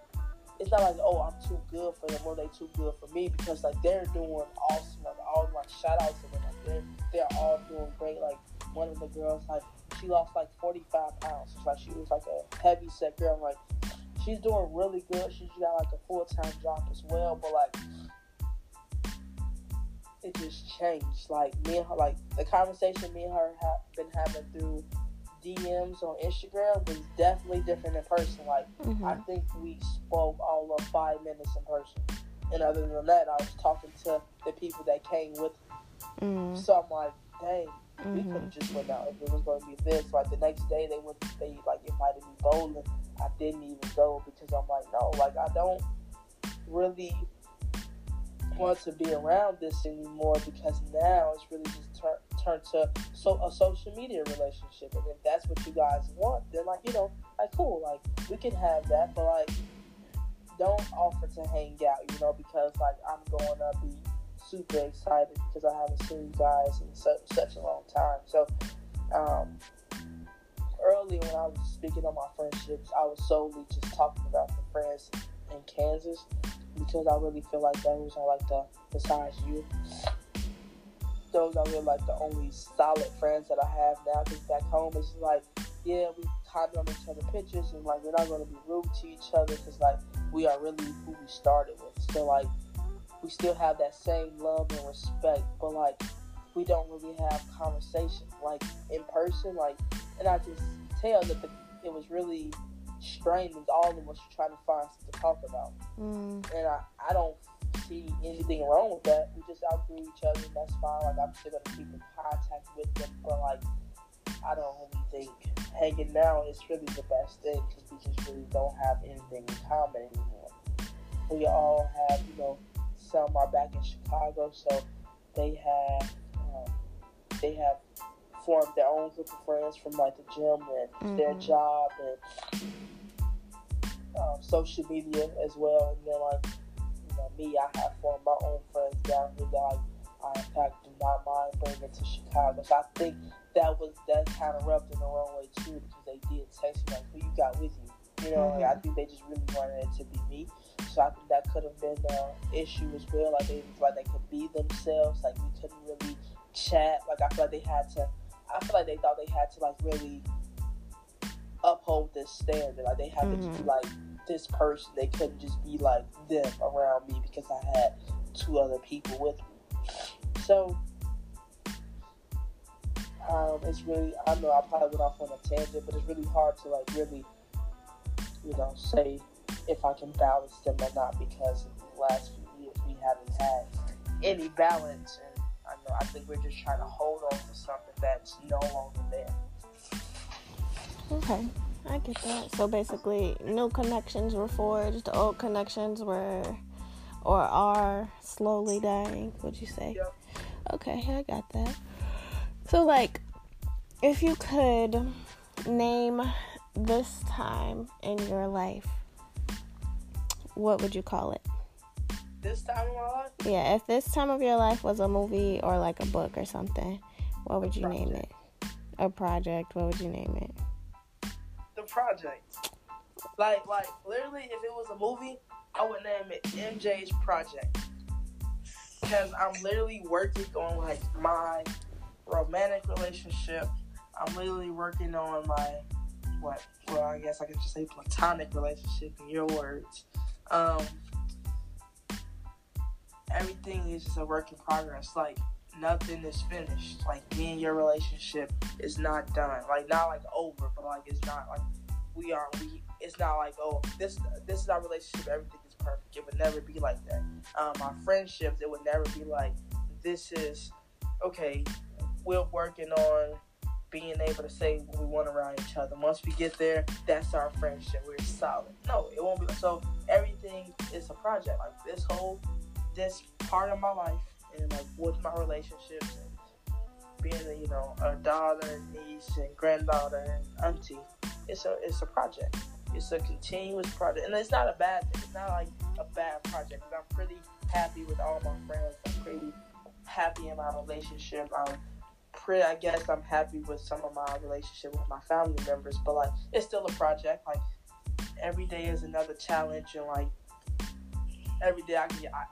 it's not like, oh, I'm too good for them or they too good for me because like they're doing awesome. Like, all like shout out to them. Like, they're they're all doing great. Like, one of the girls, like, she lost like 45 pounds. Like she was like a heavy set girl. I'm like, she's doing really good. She's got like a full time job as well, but like, it just changed. Like me and her, like the conversation me and her have been having through DMs on Instagram was definitely different in person. Like mm-hmm. I think we spoke all of five minutes in person, and other than that, I was talking to the people that came with. Me. Mm. So I'm like, dang, Mm-hmm. We could have just went out if it was going to be this. Like the next day, they went. They like invited me bowling. I didn't even go because I'm like, no, like I don't really want to be around this anymore because now it's really just turned turn to so a social media relationship. And if that's what you guys want, then like you know, like cool, like we can have that, but like don't offer to hang out, you know, because like I'm going to be super excited because I haven't seen you guys in su- such a long time. So, um, early when I was speaking on my friendships, I was solely just talking about the friends in Kansas because I really feel like those are like the besides you, those are really like the only solid friends that I have now. Because back home it's like, yeah, we comment on each other pictures and like we're not going to be rude to each other because like we are really who we started with. So like we still have that same love and respect, but like we don't really have conversation like in person. Like, and I just tell that the, it was really strained. straining all of us trying to find something to talk about. Mm. And I, I don't see anything wrong with that. We just outgrew each other, and that's fine. Like I'm still gonna keep in contact with them, but like I don't really think hanging out is really the best thing because we just really don't have anything in common anymore. We all have, you know, some are back in Chicago, so they have um, they have formed their own group of friends from like the gym and mm-hmm. their job and um, social media as well. And then like me, I have formed my own friends down here that I in fact do not mind bringing to Chicago. So I think that was that kind of rubbed in the wrong way too because they did text me like, "Who you got with you?" You know, mm-hmm. like, I think they just really wanted it to be me. So I think that could have been an issue as well. Like they like they could be themselves. Like we couldn't really chat. Like I feel like they had to. I feel like they thought they had to like really uphold this standard. Like they had mm-hmm. to like this person. They couldn't just be like them around me because I had two other people with me. So um, it's really I know I probably went off on a tangent, but it's really hard to like really, you know, say if I can balance them or not because in the last few years we haven't had any balance, and I know I think we're just trying to hold on to something that's no longer there. Okay, I get that. So basically, new connections were forged, old connections were or are slowly dying. Would you say? Yep. Okay, I got that. So, like, if you could name this time in your life what would you call it? This time of my life? Yeah, if this time of your life was a movie or like a book or something, what would you project. name it? A project, what would you name it? The project. Like, like literally, if it was a movie, I would name it MJ's Project. Because I'm literally working on like my romantic relationship. I'm literally working on my what? Well, I guess I could just say platonic relationship in your words. Um, everything is just a work in progress. Like nothing is finished. Like me and your relationship is not done. Like not like over, but like it's not like we are. We it's not like oh this this is our relationship. Everything is perfect. It would never be like that. Um, our friendships, it would never be like this is okay. We're working on being able to say what we want around each other. Once we get there, that's our friendship. We're solid. No, it won't be. So everything is a project. Like this whole, this part of my life, and like with my relationships, and being a, you know a daughter, and niece, and granddaughter, and auntie. It's a it's a project. It's a continuous project, and it's not a bad thing. It's not like a bad project. I'm pretty happy with all my friends. I'm pretty happy in my relationship. I'm pretty I guess I'm happy with some of my relationship with my family members, but like it's still a project. Like every day is another challenge and like every day I can get I,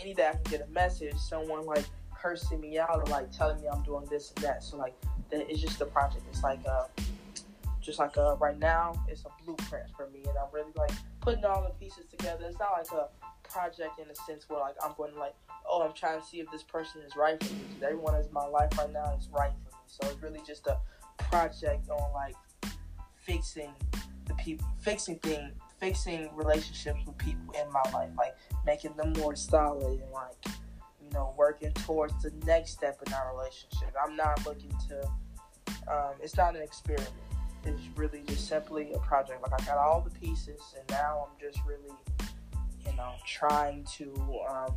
any day I can get a message, someone like cursing me out or like telling me I'm doing this and that. So like that it's just a project. It's like uh just like uh right now it's a blueprint for me and I'm really like putting all the pieces together. It's not like a project in a sense where like I'm going to like oh, I'm trying to see if this person is right for me because everyone in my life right now is right for me. So it's really just a project on like fixing the people, fixing things, fixing relationships with people in my life, like making them more solid and like you know, working towards the next step in our relationship. I'm not looking to. Um, it's not an experiment. It's really just simply a project. Like I got all the pieces, and now I'm just really, you know, trying to um,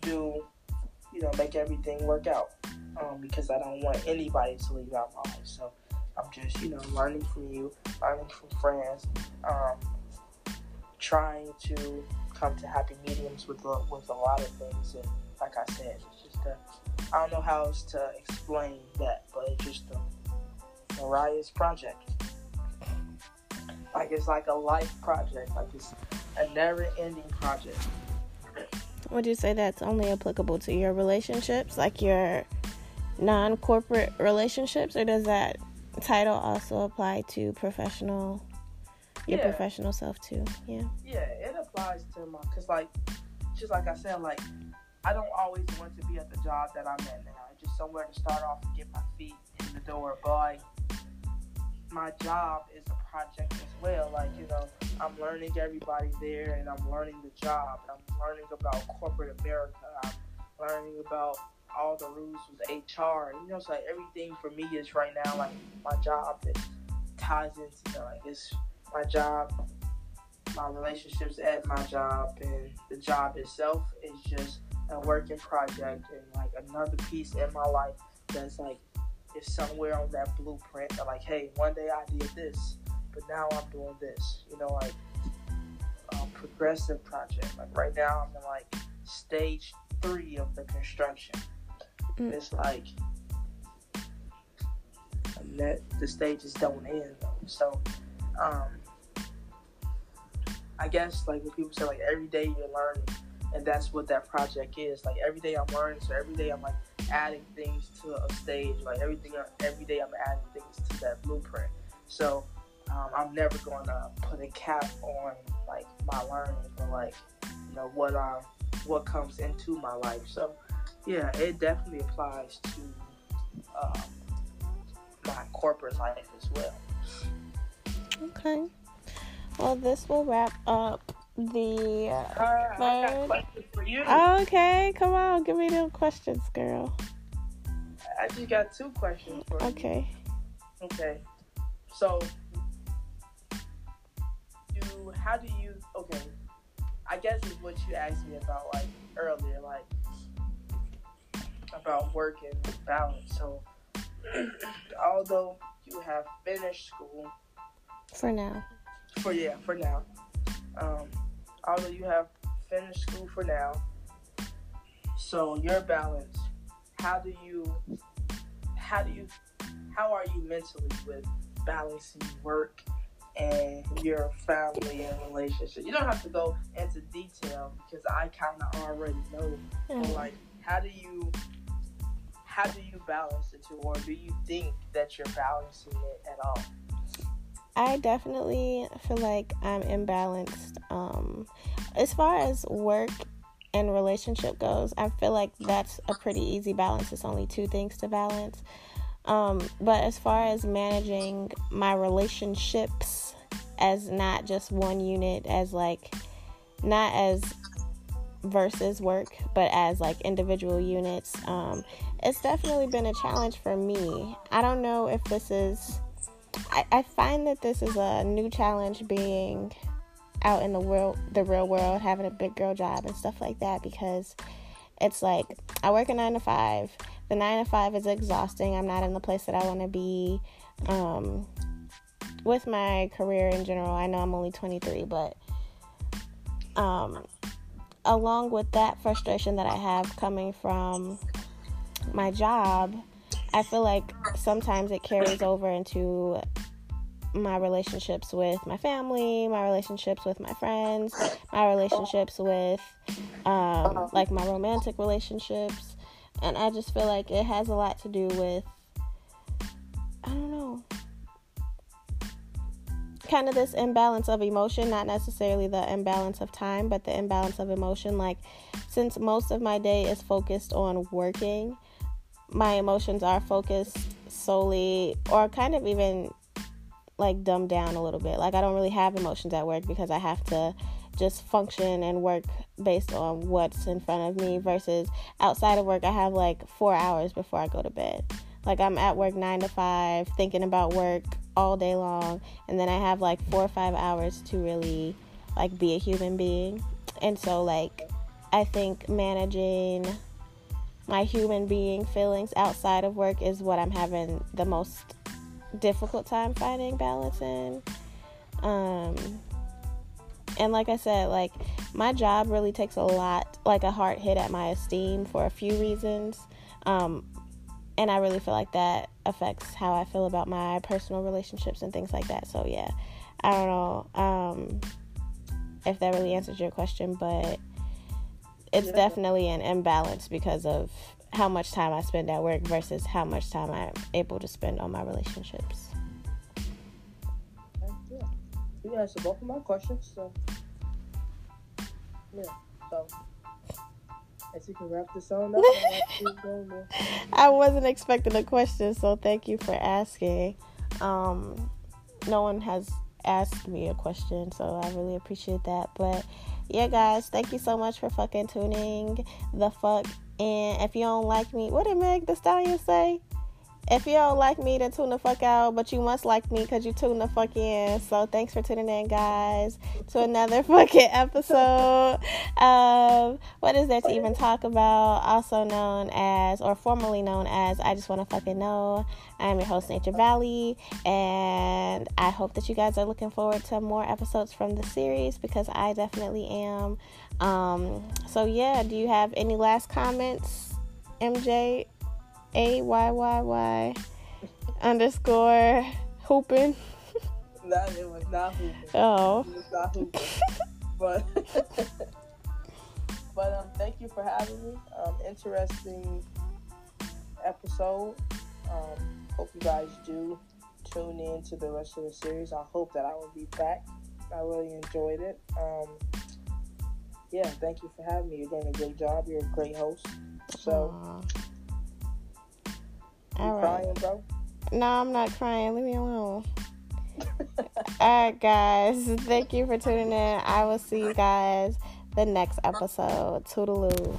do, you know, make everything work out. Um, because I don't want anybody to leave out my life. So I'm just, you know, learning from you, learning from friends, um, trying to come to happy mediums with a, with a lot of things. And like I said, it's just a, I don't know how else to explain that, but it's just a Mariah's project. Like it's like a life project, like it's a never-ending project. Would you say that's only applicable to your relationships, like your non-corporate relationships, or does that title also apply to professional your yeah. professional self too yeah. Yeah it applies to my because like just like i said like i don't always want to be at the job that i'm at now. Just somewhere to start off and get my feet in the door. But like my job is a project as well. Like you know i'm learning everybody there and i'm learning the job. And i'm learning about corporate america. I'm learning about all the rules with HR. You know, it's like everything for me is right now like my job that ties into like it's my job, my relationships at my job, and the job itself is just a working project and like another piece in my life that's like it's somewhere on that blueprint that like, hey, one day I did this, but now I'm doing this. You know, like a progressive project. Like right now I'm in like stage three of the construction. Mm. It's like that the stages don't end though. So um I guess like when people say like every day you're learning and that's what that project is. Like every day I'm learning, so every day I'm like adding things to a stage. Like everything every day I'm adding things to that blueprint. So um, I'm never gonna put a cap on like my learning or like you know what um what comes into my life. So yeah, it definitely applies to um, my corporate life as well. Okay. Well, this will wrap up the uh, first. for you. Okay, come on, give me the questions, girl. I just got two questions for you. Okay. Okay. So, do how do you? Okay, I guess is what you asked me about like earlier, like about work and balance. So, although you have finished school, for now, for yeah, for now, um, although you have finished school for now, so your balance, how do you, how do you, how are you mentally with balancing work and your family and relationship? You don't have to go into detail because I kind of already know. Mm. Like, how do you how do you balance the two, or do you think that you're balancing it at all? I definitely feel like I'm imbalanced. Um, as far as work and relationship goes, I feel like that's a pretty easy balance. It's only two things to balance. Um, but as far as managing my relationships as not just one unit, as like not as versus work, but as like individual units, um, it's definitely been a challenge for me. I don't know if this is, I, I find that this is a new challenge being out in the world, the real world, having a big girl job and stuff like that because it's like I work a nine to five. The nine to five is exhausting. I'm not in the place that I want to be. Um, with my career in general, I know I'm only 23, but um, along with that frustration that I have coming from my job, I feel like sometimes it carries over into my relationships with my family, my relationships with my friends, my relationships with um, like my romantic relationships. And I just feel like it has a lot to do with, I don't know, kind of this imbalance of emotion, not necessarily the imbalance of time, but the imbalance of emotion. Like, since most of my day is focused on working, my emotions are focused solely or kind of even like dumbed down a little bit. Like I don't really have emotions at work because I have to just function and work based on what's in front of me versus outside of work I have like 4 hours before I go to bed. Like I'm at work 9 to 5 thinking about work all day long and then I have like 4 or 5 hours to really like be a human being. And so like I think managing my human being feelings outside of work is what I'm having the most difficult time finding balance in. Um, and like I said, like my job really takes a lot, like a hard hit at my esteem for a few reasons. Um, and I really feel like that affects how I feel about my personal relationships and things like that. So yeah, I don't know um, if that really answers your question, but it's yeah. definitely an imbalance because of how much time I spend at work versus how much time I'm able to spend on my relationships. Yeah. You answered both of my questions, so yeah. So can wrap this on up, I wasn't expecting a question, so thank you for asking. Um, no one has asked me a question, so I really appreciate that. But yeah, guys, thank you so much for fucking tuning the fuck and if you don't like me, what did Meg the Stallion say? If you don't like me, then tune the fuck out. But you must like me because you tune the fuck in. So thanks for tuning in, guys, to another fucking episode of What Is There to Even Talk About? Also known as, or formerly known as, I Just Want to Fucking Know. I am your host, Nature Valley. And I hope that you guys are looking forward to more episodes from the series because I definitely am. Um, so, yeah, do you have any last comments, MJ? A Y Y Y underscore hooping. That it was not hooping. Oh. It was not hooping. but but um, thank you for having me. Um, interesting episode. Um, hope you guys do tune in to the rest of the series. I hope that I will be back. I really enjoyed it. Um, yeah, thank you for having me. You're doing a great job. You're a great host. So. Aww all right. crying, bro? No, I'm not crying. Leave me alone. All right, guys. Thank you for tuning in. I will see you guys the next episode. Toodaloo.